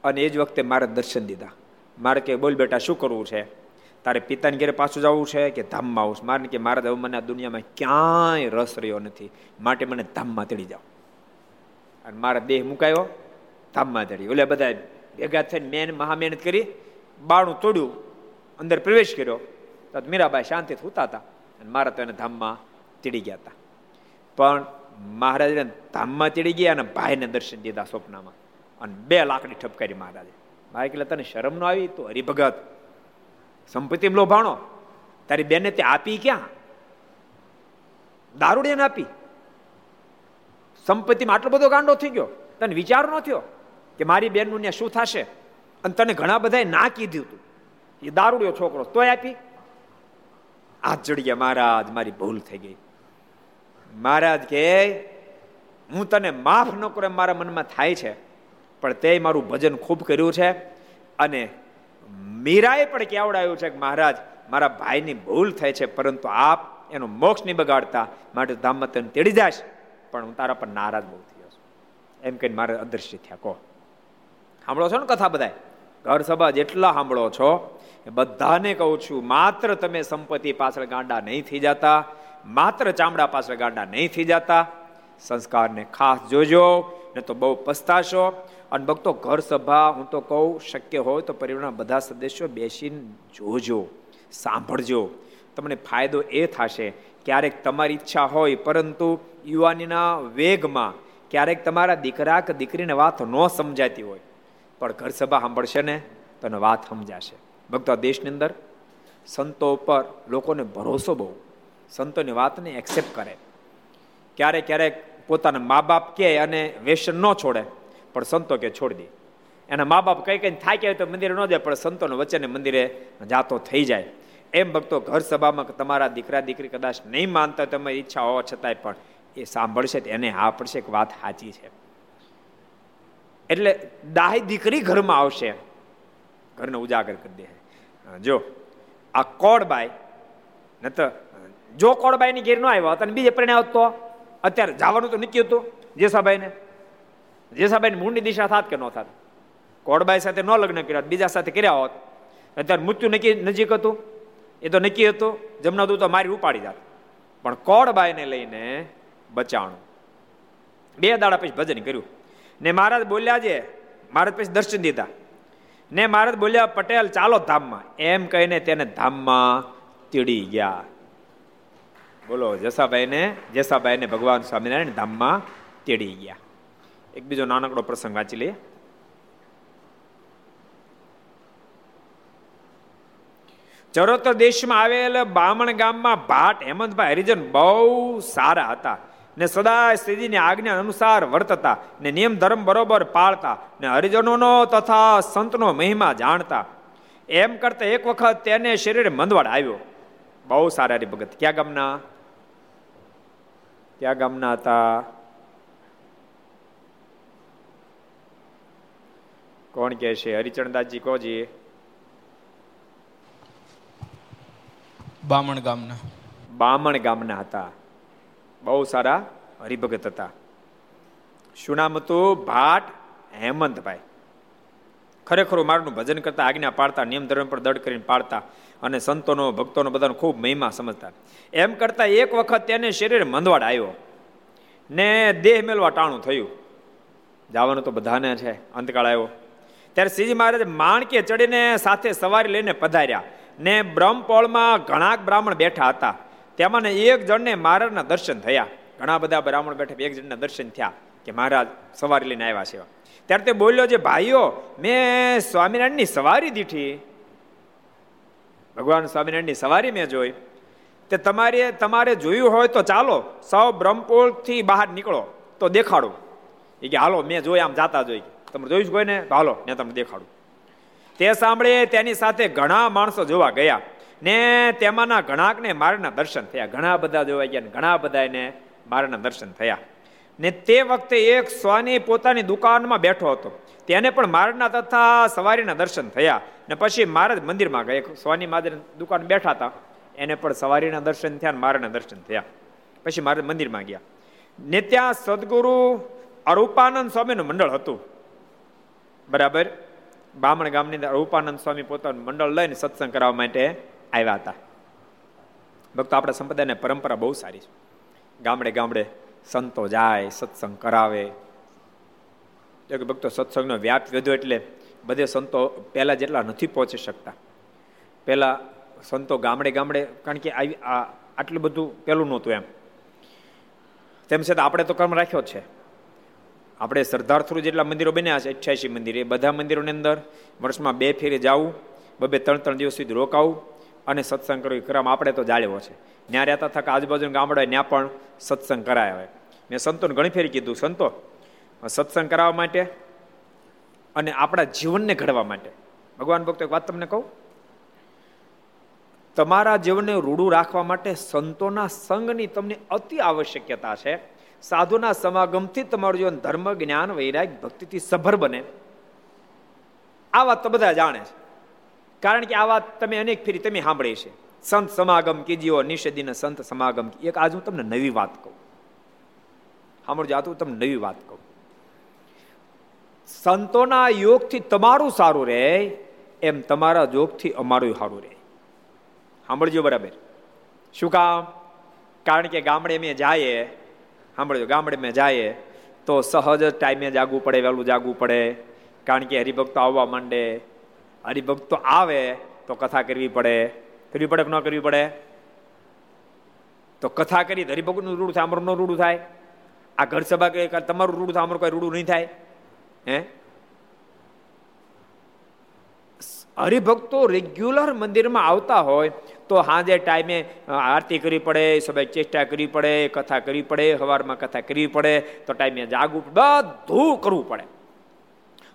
અને એ જ વખતે મારે દર્શન દીધા. મારે કે, બોલ બેટા, શું કરવું છે? તારે પિતાની ઘેરે પાછું જવું છે કે ધામમાં આવું મારે કે, મારા હવે મને આ દુનિયામાં ક્યાંય રસ રહ્યો નથી. માટે મને ધામમાં તેડી જાઓ. અને મારા દેહ મુકાયો, ધામમાં તેડી ઓલે બધા ભેગા થઈને મેન મહા મહેનત કરી, બાણું તોડ્યું, અંદર પ્રવેશ કર્યો. તો મીરાબાઈ શાંતિથી ઉતા હતા અને મારા તો એને ધામમાં ચડી ગયા હતા. પણ મહારાજને ધામમાં ચડી ગયા અને ભાઈને દર્શન દીધા સ્વપ્નમાં. અને બે લાકડી ઠપકારી મહારાજે. ભાઈ, એટલે તને શરમ ન આવી? તો હરિભગત. સંપત્તિ લોભાણો તારી બેને તે આપી ક્યાં? દારૂડિયાને આપી. સંપત્તિમાં આટલો બધો ગાંડો થઈ ગયો. તને વિચાર ન થયો કે મારી બેનનું ને શું થશે? અને તને ઘણા બધાએ ના કીધું હતું એ દારૂડિયો છોકરો તોય આપી. હાથ ચડી ગયા મહારાજ, મારી ભૂલ થઈ ગઈ. મહારાજ કે, હું તને માફ ન કરે મારા મનમાં થાય છે, પણ તે મારું ભજન ખૂબ કર્યું છે અને મીરાએ પણ કેવડાવ્યું છે કે મહારાજ, મારા ભાઈની ભૂલ થાય છે, પરંતુ આપ એનો મોક્ષ નહીં બગાડતા, માટે ધામમાં તને તેડી જાશ. પણ હું તારા પર નારાજ બહુ થયો છું. એમ કહીને મારે અદૃશ્ય થયા, કહો. સાંભળો છો ને કથા બધા ઘર સભા જેટલા સાંભળો છો, એ બધાને કહું છું, માત્ર તમે સંપત્તિ પાછળ ગાંડા નહીં થઈ જતા, માત્ર ચામડા પાછળ ગાંડા નહીં થઈ જતા, સંસ્કારને ખાસ જોજો, ને તો બહુ પસ્તાશો. અને ભક્તો, ઘર સભા, હું તો કહું, શક્ય હોય તો પરિવારના બધા સદસ્યો બેસીને જોજો, સાંભળજો. તમને ફાયદો એ થશે ક્યારેક તમારી ઈચ્છા હોય, પરંતુ યુવાનીના વેગમાં ક્યારેક તમારા દીકરા કે દીકરીને વાત ન સમજાતી હોય. પણ ઘર સભા સાંભળશે ને તો વાત સમજાશે. ભક્તો દેશની અંદર સંતો ઉપર લોકોને ભરોસો બહુ. સંતોની વાતને એક્સેપ્ટ કરે. ક્યારેક ક્યારેક પોતાના મા બાપ કહે અને વેસન ન છોડે, પણ સંતો કે છોડી દે. એના મા બાપ કઈ કઈ થાય કે તો મંદિરે ન જાય, પણ સંતોને વચ્ચે મંદિરે જાતો થઈ જાય. એમ ભક્તો ઘર સભામાં તમારા દીકરા દીકરી કદાચ નહીં માનતા તમે ઈચ્છા હોવા છતાંય પણ એ સાંભળશે એને હા પડશે કે વાત સાચી છે. એટલે દાહી દીકરી ઘરમાં આવશે. ઘરને ઉજાગર કરી દે. જો, આ કોડબાઈ ન તો જો કોળબાઈની ઘેર ન આવ્યો અને બીજે પરિણામ આવતો, અત્યારે જવાનું તો નક્કી હતું જેસાભાઈને. જેસાભાઈની મૂળની દિશા થાત કે ન થાત? કોડબાઈ સાથે ન લગ્ન કર્યા બીજા સાથે કર્યા હોત, અત્યારે મૃત્યુ નક્કી નજીક હતું? એ તો નક્કી હતું, જમના તો મારી ઉપાડી જાત. પણ કોળબાઈને લઈને બચાણું. બે દાડા પછી ભજન કર્યું. ને મહારાજ બોલ્યા છે મહારાજ પછી દર્શન દીધા. ને મહારાજ બોલ્યા, પટેલ, ચાલો ધામમાં. એમ કહીને તેને ધામમાં તીડી ગયા. બોલો જસાભાઈ ને જસાભાઈ ને ભગવાન સ્વામિનારાયણ ધામમાં તેડી ગયા. એક બીજો નાનકડો પ્રસંગ વાંચી લઈએ. ચરોતર દેશમાં આવેલ બામણ ગામમાં ભાટ હેમંતભાઈ હરિજન બહુ સારા હતા ને સદા શ્રીજીની આજ્ઞા અનુસાર વર્તતા ને નિયમ ધર્મ બરોબર પાળતા ને હરિજનોનો તથા સંતનો મહિમા જાણતા. એમ કરતા એક વખત તેને શરીરે મંદવાડ આવ્યો. બહુ સારા હરિભગત. ક્યાં ગામના? ક્યાં ગામના હતા? કોણ કહે છે? હરિચરણદાસજી કોજી બામણ ગામના. બામણ ગામના હતા. બહુ સારા હરિભગત હતા. શું નામ હતું? ભાટ હેમંતભાઈ. ખરેખર મારનું ભજન કરતા આજ્ઞા પાડતા, નિયમ ધર્મ પર દડ કરીને પાડતા અને સંતોનો, ભક્તોનો બધાનો ખૂબ મહિમા સમજતા. એમ કરતા એક વખત તેને શરીર મંદવાડ આવ્યો. ને દેહ મેલવા ટાણું થયું. જવાનું તો બધાને છે, અંતકાળ આવ્યો. ત્યારે શ્રીજી મહારાજ માણકે ચડીને સાથે સવારી લઈને પધાર્યા. ને બ્રહ્મપોળમાં ઘણા બ્રાહ્મણ બેઠા હતા. તેમાં એક જણને મહારાજના દર્શન થયા. ઘણા બધા બ્રાહ્મણ બેઠા એક જણના દર્શન થયા કે મહારાજ સવારી લઈને આવ્યા છે. ત્યારે તે બોલ્યો છે, ભાઈઓ, મેં સ્વામિનારાયણની સવારી દીઠી. ભગવાન સ્વામિનારાયણની સવારી મેં જોઈ. તે તમારે તમારે જોયું હોય તો ચાલો સૌ બ્રહ્મપોળથી બહાર નીકળો, તો દેખાડો. એ કે, હાલો, મેં જોઈ, આમ જાતા જોઈ. તમે કોઈ ને હાલો, મેં તમને દેખાડું. તે સાંભળે તેની સાથે ઘણા માણસો જોવા ગયા ને તેમાંના ઘણાકને મારના દર્શન થયા. ઘણા બધા જોવા ગયા ઘણા બધા એને મારના દર્શન થયા. ને તે વખતે એક સ્વાની પોતાની દુકાનમાં બેઠો હતો. તેને પણ મારના તથા સવારીના દર્શન થયા ને પછી મહારાજ મંદિરમાં ગયા. સ્વાની મહારાજ દુકાન બેઠા હતા. એને પણ સવારીના દર્શન થયા મારના દર્શન થયા. પછી મહારાજ મંદિરમાં ગયા. ને ત્યાં સદગુરુ અરૂપાનંદ સ્વામીનું મંડળ હતું. બરાબર? બામણ ગામની અંદર રૂપાનંદ સ્વામી પોતાનું મંડળ લઈને સત્સંગ કરાવવા માટે આવ્યા હતા. ભક્તો, આપણા સંપ્રદાયની પરંપરા બહુ સારી છે. ગામડે ગામડે સંતો જાય, સત્સંગ કરાવે. કે ભક્તો, સત્સંગનો વ્યાપ વધ્યો એટલે બધે સંતો પહેલાં જેટલા નથી પહોંચી શકતા. પહેલાં સંતો ગામડે ગામડે, કારણ કે આવી આટલું બધું પહેલું નહોતું એમ. તેમ છતાં આપણે તો કર્મ રાખ્યો છે. આપણે સરદાર જેટલા મંદિરો બન્યા છે, અઠ્યાસી મંદિર, એ બધા મંદિરોની અંદર વર્ષમાં બે ફેરે જવું, બબે ત્રણ ત્રણ દિવસ સુધી રોકાવું અને સત્સંગ કરવું. ક્રમ આપણે તો જાળ્યો છે. ત્યાં રહેતા થકા આજુબાજુના ગામડા ત્યાં પણ સત્સંગ કરાય હોય. મેં સંતોને ઘણી ફેરી કીધું, સંતો, સત્સંગ કરાવવા માટે અને આપણા જીવનને ઘડવા માટે. ભગવાન ભક્તો, એક વાત તમને કહું? તમારા જીવનને રૂડું રાખવા માટે સંતોના સંગની તમને અતિ આવશ્યકતા છે. સાધુના સમાગમથી તમારું જીવન ધર્મ, જ્ઞાન વૈરાગ ભક્તિથી સભર બને. આ વાત તો બધા જાણે છે. કારણ કે આ વાત તમે અનેક ફેરી તમે સાંભળી છે. સંત સમાગમ કીજીઓ નિષેધીને સંત સમાગમ એક આજ હું તમને નવી વાત કહું. સાંભળજો, આ તમને નવી વાત કહું. સંતોના યોગથી તમારું સારું રહે, એમ તમારા યોગથી અમારું સારું રહે. સાંભળજો બરાબર. શું કામ? કારણ કે ગામડે મેં જાય સાંભળજો, ગામડે મેં જાય તો સહજ ટાઈમે જાગવું પડે, વહેલું જાગવું પડે. કારણ કે હરિભક્તો આવવા માંડે. હરિભક્તો આવે તો કથા કરવી પડે. કરવી પડે કે ન કરવી પડે? તો કથા કરી હરિભક્તનું રૂડું થાય અમારું રૂડું થાય. આ ઘર સભા તમારું રૂડું થાય, અમારું કોઈ રૂડું નહીં થાય? હે? હરિભક્તો રેગ્યુલર મંદિરમાં આવતા હોય તો સાંજે ટાઈમે આરતી કરવી પડે સભાઈ ચેષ્ટા કરવી પડે, કથા કરવી પડે સવારમાં કથા કરવી પડે, તો ટાઈમે જાગવું બધું કરવું પડે.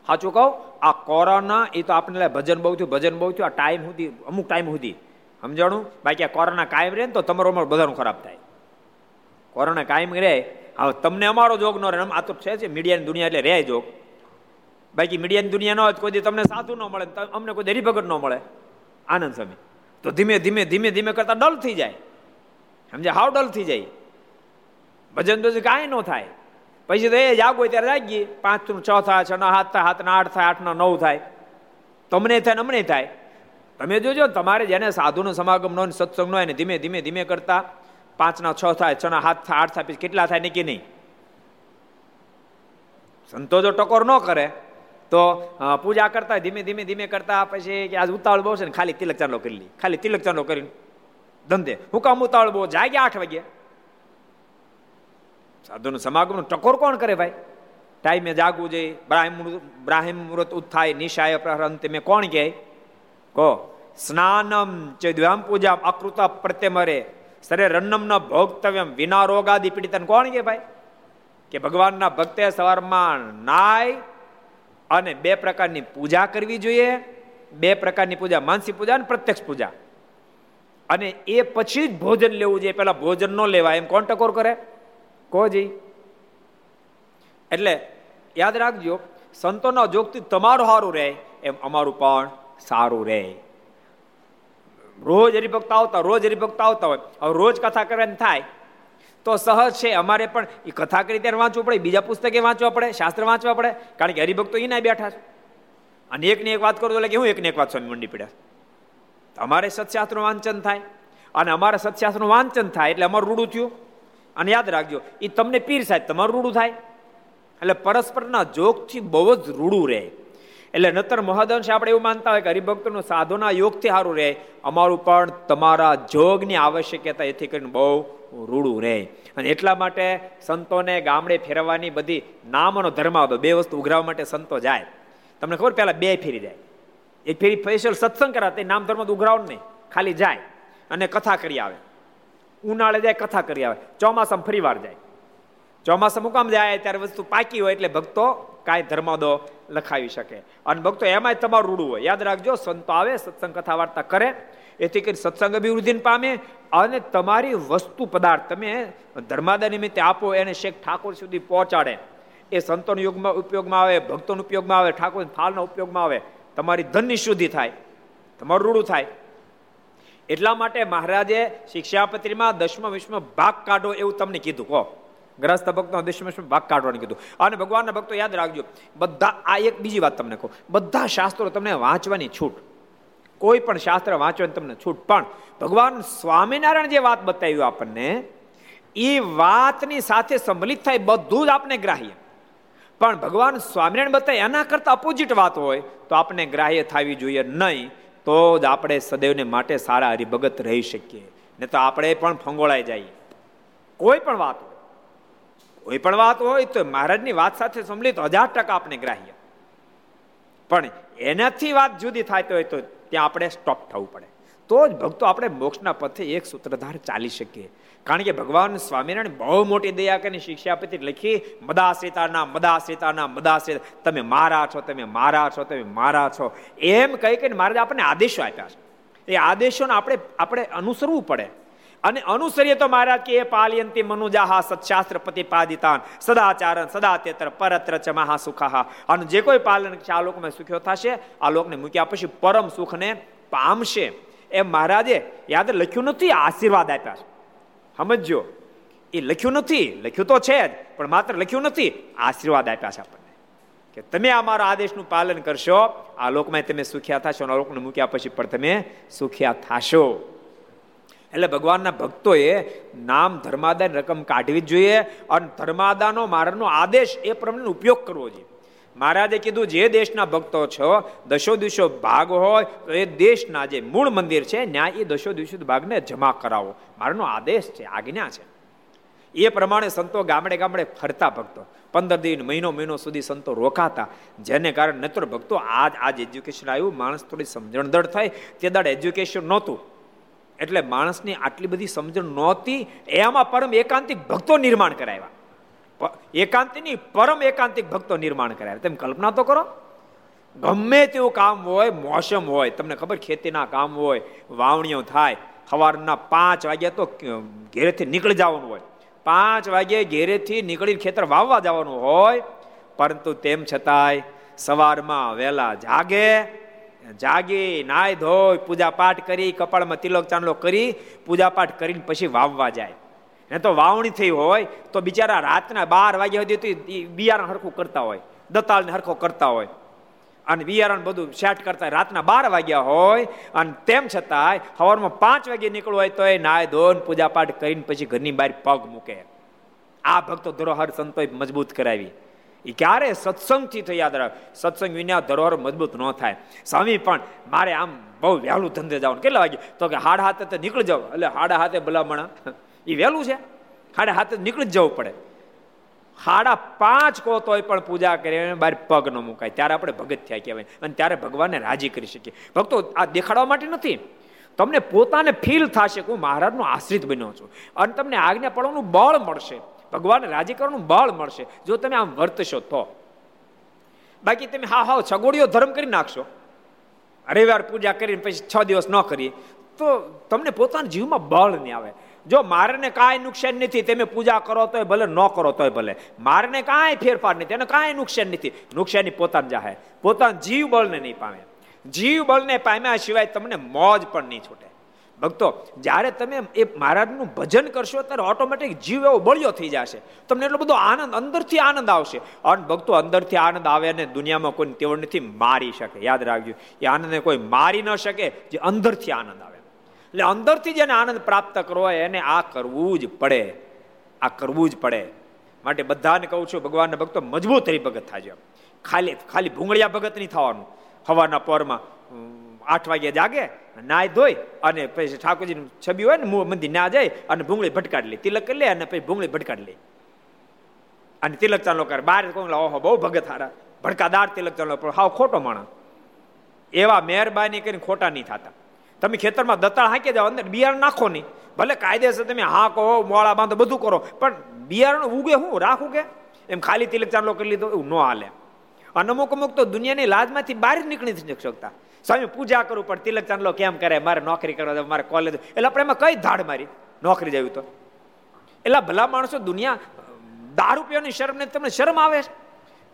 સાચું કહું, આ કોરોના, એ તો આપણે ભજન બહુ થયું, ભજન બહુ થયું, આ ટાઈમ સુધી, અમુક ટાઈમ સુધી. સમજાણું? બાકી આ કોરોના કાયમ રહે ને તો તમારો અમારો બધાનું ખરાબ થાય. કોરોના કાયમ રહે, હવે તમને અમારો જોગ ન રહે આ તો છે મીડિયાની દુનિયા એટલે રહે જોગ. બાકી મીડિયાની દુનિયા ન હોય કોઈ તમને સાધુ ન મળે અમને કોઈ હરિભગત ન મળે. આનંદ સ્વામી. તો ધીમે ધીમે ધીમે ધીમે કરતા ડલ થઈ જાય. સમજે હાવ ડલ થઈ જાય. ભજન તો કાંઈ ન થાય. પછી તો એ જાગો ત્યારે જાગીએ પાંચનું છ થાય, છ ના હાથ થાય હાથ ના આઠ થાય, આઠ ના નવ થાય. તમને થાય અમને થાય. તમે જોજો તમારે જેને સાધુનો સમાગમ સત્સંગનો સત્સંગ ને ધીમે ધીમે ધીમે કરતા પાંચના છ થાય, છ ના હાથ થાય, આઠ થાય, પછી કેટલા થાય ને કે નહીં? સંતો જો ટકોર ન કરે. તો પૂજા કરતા, ધીમે ધીમે ધીમે કરતા પછી કે આજ ઉતાવળ બહુ છે ને, ખાલી તિલક ચાંદલો કરી લી, ખાલી તિલક ચાંદલો કરીને. ધંધે. હું કામ ઉતાવળ બહુ, જાય ગયા આઠ વાગે સાધુનું સમાગમનું ટકોર કોણ કરે ભાઈ? ટાઈમે જાગવું જોઈએ. બ્રાહિમ બ્રાહિમ મુહૂર્ત ઉત્થાય, નિશાય પ્રહરંત મેં કોણ કહે? કહો, સ્નાનમ ચેદ્વામ પૂજા અકૃતા પ્રત્યમરે. સરે રન્નમ ન ભોગતવ્યમ વિના રોગાદી પીડિતન. કોણ કે ભાઈ? કે ભગવાનના ભક્તે સવારમાં નાય અને બે પ્રકારની પૂજા કરવી જોઈએ. બે પ્રકારની પૂજા માનસિક પૂજા અને પ્રત્યક્ષ પૂજા. અને એ પછી જ ભોજન લેવું જોઈએ. પેલા ભોજન ન લેવાય, એમ કોણ ટકોર કરે કોજી એટલે યાદ રાખજો, સંતોના જોગથી તમારું સારું રહે, એમ અમારું પણ સારું રહે. રોજ હરિભક્ત આવતા, રોજ હરિભક્ત આવતા હોય. હવે રોજ કથા કરવાની થાય તો સહજ છે, અમારે પણ એ કથા કરી ત્યારે વાંચવું પડે, બીજા પુસ્તકે વાંચવા પડે, શાસ્ત્ર વાંચવા પડે, કારણ કે હરિભક્તો એના બેઠા છે. અને એકની એક વાત કરું એટલે કે હું એકની એક વાત સ્વામી મંડી પડ્યા અમારે સત્શાસ્ત્રનું વાંચન થાય, અને અમારે સત્શાસ્ત્રનું વાંચન થાય એટલે અમારું રૂડું થયું. અને યાદ રાખજો એ તમને પીર સાહેબ, તમારું રૂડું થાય. એટલે પરસ્પરના જોગથી બહુ જ રૂડું રહે. એટલે નતર મહદંશ આપણે એવું માનતા હોય કે હરિભક્તનું સાધુના યોગથી સારું રહે. અમારું પણ તમારા જોગની આવશ્યકતા એથી કરીને બહુ રૂડું રહે અને એટલા માટે સંતોને ગામડે ફેરવવાની બધી નામનો ધર્માવતો બે વસ્તુ ઉઘરાવવા માટે સંતો જાય. તમને ખબર પહેલાં બે ફેરી જાય. એક ફેરી સ્પેશિયલ સત્સંગ કરાતે નામ ધર્મ ઉઘરાવ નહીં. ખાલી જાય અને કથા કરી આવે. ઉનાળે જાય, કથા કરી આવે. ચોમાસામાં ફરી વાર જાય ચોમાસા મુકામ જાય? ત્યારે વસ્તુ પાકી હોય એટલે ભક્તો કાંઈ ધર્માદો લખાવી શકે. અને ભક્તો, એમાંય તમારું રૂડું હોય. યાદ રાખજો, સંતો આવે સત્સંગ કથા વાર્તા કરે, એથી કરી સત્સંગ અભિવૃદ્ધિને પામે અને તમારી વસ્તુ પદાર્થ તમે ધર્માદા નિમિત્તે આપો, એને શેખ ઠાકોર સુધી પહોંચાડે. એ સંતોનો યુગમાં ઉપયોગમાં આવે, ભક્તોનો ઉપયોગમાં આવે, ઠાકોર ફાલનો ઉપયોગમાં આવે. તમારી ધનની શુદ્ધિ થાય. તમારું રૂડું થાય. એટલા માટે મહારાજે શિક્ષાપત્રીમાં દસમા વિશ્વમાં ભાગ કાઢો એવું તમને કીધું. કહો ગ્રસ્ત ભક્તો દસમો ભાગ કાઢવાનું કીધું. અને ભગવાનના ભક્તો યાદ રાખજો, બધા, આ એક બીજી વાત તમને કહું. બધા શાસ્ત્રો તમને વાંચવાની છૂટ. કોઈ પણ શાસ્ત્ર વાંચવાની તમને છૂટ. પણ ભગવાન સ્વામિનારાયણ જે વાત બતાવ્યું આપણને, એ વાતની સાથે સંમલિત થાય, બધું જ આપને ગ્રાહ્ય. પણ ભગવાન સ્વામિનારાયણ બતાવે, એના કરતાં અપોઝિટ વાત હોય, તો આપણે ગ્રાહ્ય થવી જોઈએ નહીં, તો જ આપણે સદૈવને માટે સારા હરિભગત રહી શકીએ. ને તો આપણે પણ ફંગોળાઈ જઈએ. કોઈ પણ વાત કોઈ પણ વાત હોય તો મહારાજની વાત સાથે સંભળિત હજાર ટકા આપણે ગ્રાહ્ય. પણ એનાથી વાત જુદી થાય હોય તો ત્યાં આપણે સ્ટોપ થવું પડે. તો જ ભક્તો આપણે મોક્ષના પથે એક સૂત્રધાર ચાલી શકીએ. કારણ કે ભગવાન સ્વામિનારાયણ બહુ મોટી દયા કરીને શિક્ષા શિક્ષાપતિ લખી, મદાશ્રિતાના મદાશ્રિતાના, મદાશ્રિત. તમે મારા છો, તમે મારા છો, તમે મારા છો. એમ કહી કહીને મહારાજ આપણને આદેશો આપ્યા છે. એ આદેશોને આપણે આપણે અનુસરવું પડે. અને અનુસરીએ તો મહારાજ કે એ પાલયંતી મનુજાહા સત્શાસ્ત્ર પ્રતિપાદિતાન સદાચારણ, સદાતેતર, પરત્ર ચ સુખાહા અને જે કોઈ પાલન છે, આ લોકમાં સુખ્યો થશે, આ લોકને મૂક્યા પછી પરમ સુખને પામશે. એમ મહારાજે યાદ લખ્યું નથી આશીર્વાદ આપ્યા છે. સમજો એ લખ્યું નથી, લખ્યું તો છે જ, પણ માત્ર લખ્યું નથી, આશીર્વાદ આપ્યા છે આપણને. કે તમે આ મારા આદેશનું પાલન કરશો, આ લોકમાં તમે સુખ્યા થશો આ લોકને મૂક્યા પછી પણ તમે સુખ્યા થશો. એટલે ભગવાનના ભક્તોએ નામ ધર્માદાની રકમ કાઢવી જોઈએ અને ધર્માદાનો મારાનો આદેશ એ પ્રમાણે ઉપયોગ કરવો જોઈએ. મહારાજે કીધું, જે દેશના ભક્તો છો, દશો દિવસો ભાગ હોય, તો એ દેશના જે મૂળ મંદિર છે ત્યાં એ દશો દિવસો ભાગને જમા કરાવો. મારાનો આદેશ છે, આજ્ઞા છે. એ પ્રમાણે સંતો ગામડે ગામડે ફરતા ભક્તો. પંદર દિન, મહિનો મહિનો સુધી સંતો રોકાતા. જેને કારણે નત્ર ભક્તો આજ આજ એજ્યુકેશન આવ્યું. માણસ થોડી સમજણ દળ થાય. તે દાડ એજ્યુકેશન નહોતું. એટલે માણસની આટલી બધી સમજણ નહોતી એમાં પરમ એકાંતિક ભક્તો નિર્માણ કરાવ્યા. એકાંતિની પરમ એકાંતિક ભક્તો નિર્માણ કરાવ્યા. તમે કલ્પના તો કરો. ગમે તેવું કામ હોય, મોસમ હોય, તમને ખબર ખેતીના કામ હોય, વાવણીઓ થાય, સવારના પાંચ વાગ્યા તો ઘેરેથી નીકળી જવાનું હોય. પાંચ વાગ્યે ઘેરેથી નીકળી ખેતર વાવવા જવાનું હોય, પરંતુ તેમ છતાંય સવારમાં વહેલા જાગે જાગી નાય ધોઈ પૂજા પાઠ કરી, કપાળમાં તિલક ચાંદલો કરી પૂજા પાઠ કરીને પછી વાવવા જાય. ને તો વાવણી થઈ હોય, તો બિચારા રાતના બાર વાગ્યા સુધી બિયારણ હરખું કરતા હોય દતાળને હરખો કરતા હોય. અને બિયારણ બધું સેટ કરતા રાતના બાર વાગ્યા હોય, અને તેમ છતાંય સવારમાં પાંચ વાગે નીકળવું હોય તો એ નાય ધોન પૂજા પાઠ કરીને પછી ઘરની બહાર પગ મૂકે. આ ભક્તો ધરોહર સંતોએ મજબૂત કરાવી. એ ક્યારે સત્સંગથી તો યાદ રાખ સત્સંગ વિના ધરોહર મજબૂત ન થાય. સ્વામી પણ, મારે આમ બહુ વહેલું ધંધે જવાનું. કેટલા વાગે? તો કે હાડા હાથે તો નીકળી જાવ એટલે હાડા હાથે ભલામણા. એ વહેલું છે. હાડા હાથે નીકળી જ જવું પડે. હાડા પાંચ કહો તોય પણ પૂજા કરી બહાર પગ ન મુકાય. ત્યારે આપણે ભગત થયા કહેવાય. અને ત્યારે ભગવાનને રાજી કરી શકીએ. ભક્તો, આ દેખાડવા માટે નથી. તમને પોતાને ફીલ થશે કે હું મહારાજનો આશ્રિત બન્યો છું. અને તમને આજ્ઞા પડવાનું બળ મળશે. ભગવાન રાજી કરવાનું બળ મળશે. જો તમે આમ વર્તશો તો. બાકી તમે હા હા છગોડીઓ ધર્મ કરી નાખશો. રવિવાર પૂજા કરીને પછી છ દિવસ ન કરીએ, તો તમને પોતાના જીવમાં બળ નહીં આવે. જો મારને કાંઈ નુકસાન નથી, તમે પૂજા કરો તોય ભલે, ન કરો તોય ભલે. મારને કાંઈ ફેરફાર નથી, એને કાંઈ નુકસાન નથી. નુકસાની પોતાને જાહે. પોતાના જીવ બળને નહીં પામે. જીવ બળને પામ્યા સિવાય તમને મોજ પણ નહીં છૂટે. ભક્તો, જ્યારે તમે એ મહારાજનું ભજન કરશો, ત્યારે ઓટોમેટિક જીવ એવો બળ્યો થઈ જશે. તમને એટલો બધો આનંદ, અંદરથી આનંદ આવશે. અને ભક્તો, અંદરથી આનંદ આવે અને દુનિયામાં કોઈ તેવડ નથી, મારી શકે. યાદ રાખજો, એ આનંદને કોઈ મારી ન શકે, જે અંદરથી આનંદ આવે. એટલે અંદરથી જેને આનંદ પ્રાપ્ત કરવો હોય, એને આ કરવું જ પડે. આ કરવું જ પડે. માટે બધાને કહું છું, ભગવાનના ભક્તો, મજબૂત ભગત થાજો. ખાલી ખાલી ભૂંગળિયા ભગત નહીં થવાનું. હવાના પોરમાં આઠ વાગે જાગે નાય ધોઈ અને પછી ઠાકોરજીની છબી હોય ને મંદિર ના જાય અને ભૂંગળી ભટકાડી લે તિલક લે અને પછી ભૂંગળી ભટકાડી લે અને તિલક ચાલો કરે. બાર ઓહો, બહુ ભગત હારા. ભડકાદાર તિલક ચાલો પણ હાવ ખોટો માણસ. એવા મહેરબાની કરીને ખોટા નહીં થતા. તમે ખેતરમાં દતાળ હાંકી જાઓ, અંદર બિયારણ નાખો નહીં. ભલે કાયદેસર તમે હા કહો મોળા બાંધો, બધું કરો. પણ બિયારણ ઉગે હું, રાખું કે એમ ખાલી તિલક ચાંદલો કરી લીધો, એવું ન હાલે. અને અમુક અમુક તો દુનિયાની લાજમાંથી બહાર જ નીકળી નથી શકતા. સ્વામી પૂજા કરું, પણ તિલક ચાંદલો કેમ કરે? મારે નોકરી કરવા મારે કોલેજ એટલે આપણે એમાં કઈ ધાડ મારી? નોકરી જવી તો. એટલે ભલા માણસો દુનિયા દારૂ પીવાની શરમ ને તમને શરમ આવે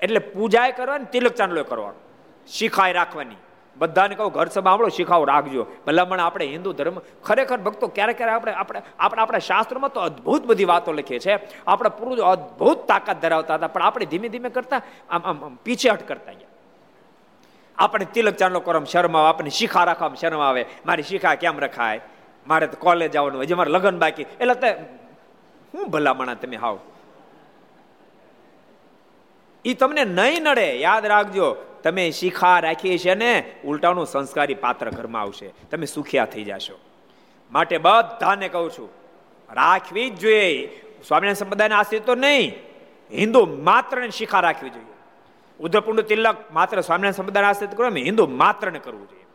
એટલે પૂજા કરવાની તિલક ચાંદલો કરવાનો. શીખાય રાખવાની. બધાને કહું, ઘર સાંભળો શીખાવ રાખજો. ભલામણ આપણે હિન્દુ ધર્મ, ખરેખર ભક્તો ક્યારેક ક્યારેક આપણે આપણે આપણે, આપણા શાસ્ત્રોમાં તો અદ્ભુત બધી વાતો લખીએ છે. આપણા પૂરું અદ્ભુત તાકાત ધરાવતા હતા, પણ આપણે ધીમે ધીમે કરતા આમ આમ, પીછેહટ કરતા ગયા. આપણે તિલક ચાંદલો કરવા શરમ આવે આપણને શીખા રાખવામાં શરમ આવે મારી શીખા કેમ રખાય? મારે તો કોલેજ જવાનું હજી મારે લગ્ન બાકી. એટલે તે, હું ભલામણા તમે હાવ? એ તમને નહીં નડે, યાદ રાખજો. તમે શીખા રાખી છે ને, ઉલટાનું સંસ્કારી પાત્ર ઘરમાં આવશે. તમે સુખિયા થઈ જશો. માટે બધાને કહું છું, રાખવી જ જોઈએ. સ્વામિનારાયણ સંપ્રદાયના આશ્રિત નહીં. હિન્દુ માત્ર શીખા રાખવી જોઈએ. ઉદ્ધપુંડ તિલક માત્ર સ્વામિનારાયણ સંપ્રદાય આશ્રિત કરો હિન્દુ માત્રને કરવું જોઈએ.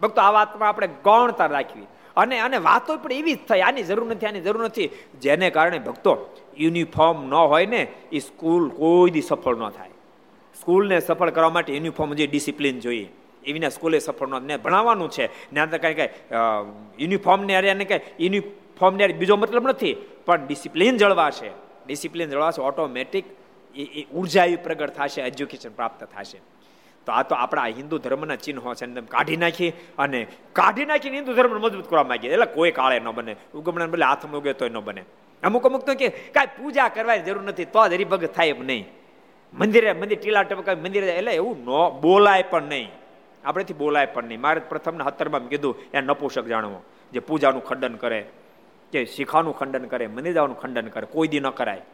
ભક્તો, આ વાતમાં આપણે ગૌણતા રાખવી. અને અને વાતો પણ એવી જ થાય, આની જરૂર નથી, આની જરૂર નથી. જેને કારણે ભક્તો યુનિફોર્મ ન હોય ને એ સ્કૂલ કોઈ દી સફળ ન થાય. સ્કૂલને સફળ કરવા માટે યુનિફોર્મ જે ડિસિપ્લિન જોઈએ. એવીના સ્કૂલે સફળ ન ને ભણાવવાનું છે. ને અંદર કાંઈ કાંઈ યુનિફોર્મને અરે કાંઈ યુનિફોર્મને બીજો મતલબ નથી. પણ ડિસિપ્લિન જળવાશે. ડિસિપ્લિન જળવાશે, ઓટોમેટિક એ ઊર્જા એવી પ્રગટ થશે એજ્યુકેશન પ્રાપ્ત થશે. તો આ તો આપણા હિન્દુ ધર્મના ચિહ્નો છે, એને કાઢી નાખી અને કાઢી નાખીને હિન્દુ ધર્મ મજબૂત કરવા માંગીએ એટલે કોઈ કાળે ન બને ઉગમણા બદલે હાથમાં ઉગે તોય ન બને. અમુક અમુક તો કે કાંઈ પૂજા કરવાની જરૂર નથી, તો જ હરિભગત થાય એમ નહીં. મંદિરે, મંદિર ટીલા ટપકા મંદિરે એટલે એવું ન બોલાય પણ નહીં. આપણેથી બોલાય પણ નહીં. મારે પ્રથમ હતરમાં કીધું એ નપુષક જાણવો, જે પૂજાનું ખંડન કરે કે શિખાનું ખંડન કરે, મંદિર જવાનું ખંડન કરે, કોઈ દી ન કરાય.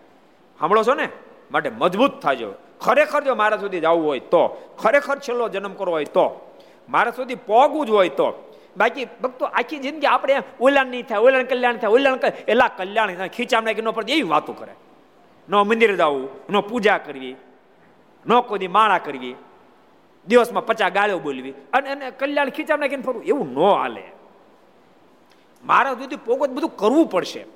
સાંભળો છો ને? માટે મજબૂત થાજો. ખરેખર જો મારા સુધી જવું હોય તો, ખરેખર છેલ્લો જન્મ કરવો હોય તો, મારા સુધી પોગવું જ હોય તો, બાકી ભક્તો, આખી જિંદગી આપણે ઓલાણ નહીં થાય ઓલાણ કલ્યાણ થાય કરે, એલા કલ્યાણ થાય, ખીચામ કે ન પડે, એવી વાતો કરે. ન મંદિરે જવું, ન પૂજા કરવી, ન કોઈ માળા કરવી, દિવસમાં પચા ગાળો બોલવી, અને એને કલ્યાણ ખીચામ નાખીને ફરવું, એવું ન હાલે. મારા સુધી પોગત બધું કરવું પડશે.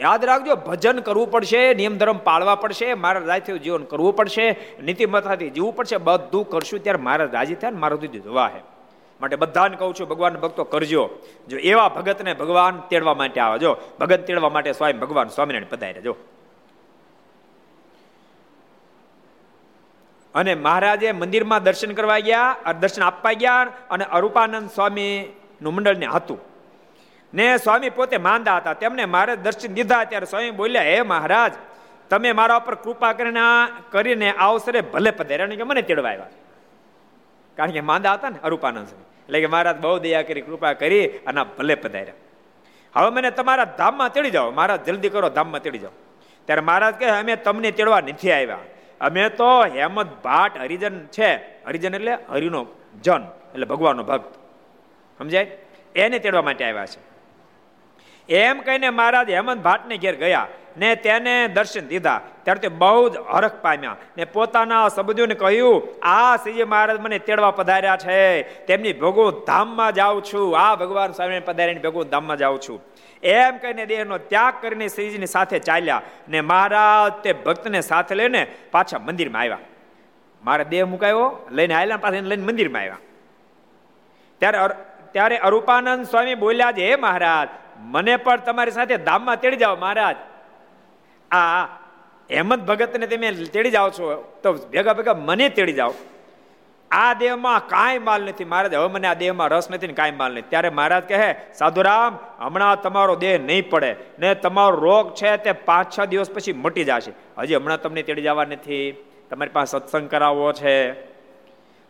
યાદ રાખજો, ભજન કરવું પડશે, નિયમ ધર્મ પાળવા પડશે, મારા રાજી જીવન કરવું પડશે નીતિમત્તાથી જીવવું પડશે, બધું કરશું ત્યારે મારા રાજી થાય ને મારા સુધી જોવા હે. માટે બધાને કહું છું, ભગવાન ભક્તો કરજો. જો એવા ભગતને ભગવાન તેડવા માટે આવે, જો ભગત તેડવા માટે સ્વયં ભગવાન સ્વામિનારાયણ પધારે જો. અને મહારાજે મંદિરમાં દર્શન કરવા ગયા, દર્શન આપવા ગયા અને અરૂપાનંદ સ્વામી નું મંડળને હતું. ને સ્વામી પોતે માંદા હતા. તેમને મારે દર્શન દીધા ત્યારે સ્વામી બોલ્યા, હે મહારાજ, તમે મારા ઉપર કૃપા કરીને કરીને અવસરે ભલે પધાર્યા. કે મને તેડવા આવ્યા. કારણ કે માંદા હતા ને અરૂપાનંદ એટલે કે મહારાજ બહુ દયા કરી, કૃપા કરી અને ભલે પધાર્યા. હવે મને તમારા ધામમાં તેડી જાઓ. મહારાજ, જલ્દી કરો, ધામમાં તેડી જાઓ. ત્યારે મહારાજ કહે, અમે તમને તેડવા નથી આવ્યા. અમે તો હેમંત ભાટ હરિજન છે. હરિજન એટલે હરિનો જન, એટલે ભગવાનનો ભક્ત. સમજાય? એને તેડવા માટે આવ્યા છે. એમ કહીને મહારાજ હેમંત ભાટને ઘેર ગયા ને તેને દર્શન દીધા. ત્યારે તે બહુ જ હરખ પામ્યા ને પોતાના શબ્દોને કહ્યું, આ શ્રીજી મહારાજ મને તેડવા પધાર્યા છે. તેમની ભગવો ધામમાં જાઉં છું. આ ભગવાન સ્વામી પધારીને ભગવો ધામમાં જાઉં છું. એમ કહીને દેહનો ત્યાગ કરીને શ્રીજીની સાથે ચાલ્યા ને મહારાજ તે ભક્તને સાથે લઈને પાછા મંદિરમાં આવ્યા. મારા દેહ મુકાયો, લઈને આવેલા પાછા લઈને મંદિરમાં આવ્યા. ત્યારે ત્યારે અરૂપાનંદ સ્વામી બોલ્યા છે, હે મહારાજ મને પણ તમારી સાથે ધામમાં તેડી જાઓ, મહારાજ. આ હેમંત ભગતને તમે તેડી જાઓ છો, તો ભેગા ભેગા મને તેડી જાઓ. આ દેહમાં કાંઈ માલ નથી, મહારાજ. હવે મને આ દેહમાં રસ નથી ને કાંઈ માલ નથી. ત્યારે મહારાજ કહે, સાધુરામ, હમણાં તમારો દેહ નહીં પડે ને તમારો રોગ છે તે પાંચ છ દિવસ પછી મટી જશે. હજી હમણાં તમને તેડી જવા નથી. તમારી પાસે સત્સંગ કરાવવો છે.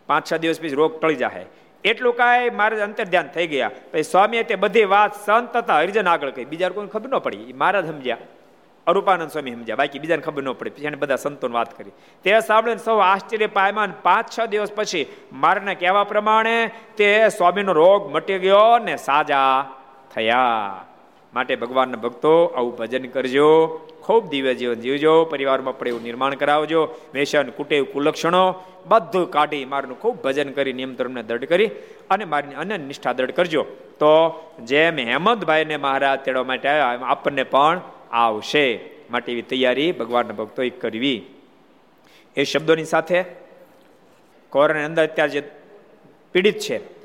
પાંચ છ દિવસ પછી રોગ ટળી જાય એટલું કાંઈ મારે અંતર ધ્યાન થઈ ગયા. પછી સ્વામીએ તે બધી વાત સંત હતા હરિજન આગળ કહી. બીજા કોઈ ખબર ન પડી. મહારાજ સમજ્યા. અરૂપાનંદ સ્વામી સમજ્યા. બાકી બીજાને ખબર ન પડી. પછી બધા સંતોને વાત કરી. તે સાંભળીને સૌ આશ્ચર્ય પાયમાન પાંચ, છ દિવસ પછી મારના કહેવા પ્રમાણે તે સ્વામીનો રોગ મટી ગયો ને સાજા થયા. માટે ભગવાનના ભક્તો આવું ભજન કરજો. ખૂબ દિવ્ય જીવન જીવજો, પરિવારમાં પણ એવું નિર્માણ કરાવજો. વેસન કુટેવ, કુલક્ષણો બધું કાઢી મારનું ખૂબ ભજન કરી નિયમધર્મને દૃઢ કરી અને મારી અન્ય નિષ્ઠા દૃઢ કરજો. તો જેમ હેમંતભાઈને મહારાજ તેડવા માટે આવ્યા આપણને પણ આવશે. માટે એવી તૈયારી ભગવાનના ભક્તોએ કરવી. એ શબ્દોની સાથે કોરોનાની અંદર અત્યારે જે પીડિત છે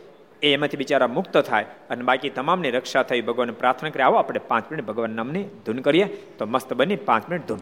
એ એમાંથી બિચારા મુક્ત થાય અને બાકી તમામની રક્ષા થઈ ભગવાન પ્રાર્થના કરી આવો આપણે પાંચ મિનિટ ભગવાન નામની ધૂન કરીએ. તો મસ્ત બની પાંચ મિનિટ ધૂન.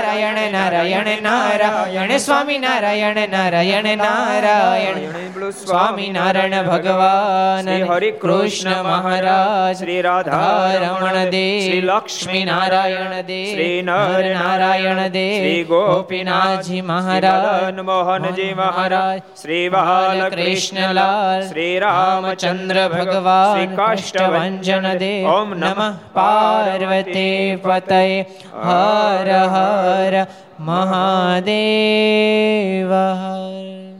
નારાયણ નારાયણ સ્વામિનારાયણ નારાયણ નારાયણ સ્વામિનારાયણ ભગવાન હરે હરિ કૃષ્ણ મહારાજ શ્રી રાધા રમણ દેવ શ્રી લક્ષ્મી નારાયણ દેવ શ્રી નર નારાયણ દેવ શ્રી ગોપ- ગોપીનાથજી મહારાજ મોહનજી મહારાજ શ્રી બાલકૃષ્ણલાલ કૃષ્ણલાલ શ્રી રામચંદ્ર ભગવાન શ્રી કાષ્ટભંજન દેવ ઓમ નમઃ પાર્વતી પતય હર હર મહાદેવ હર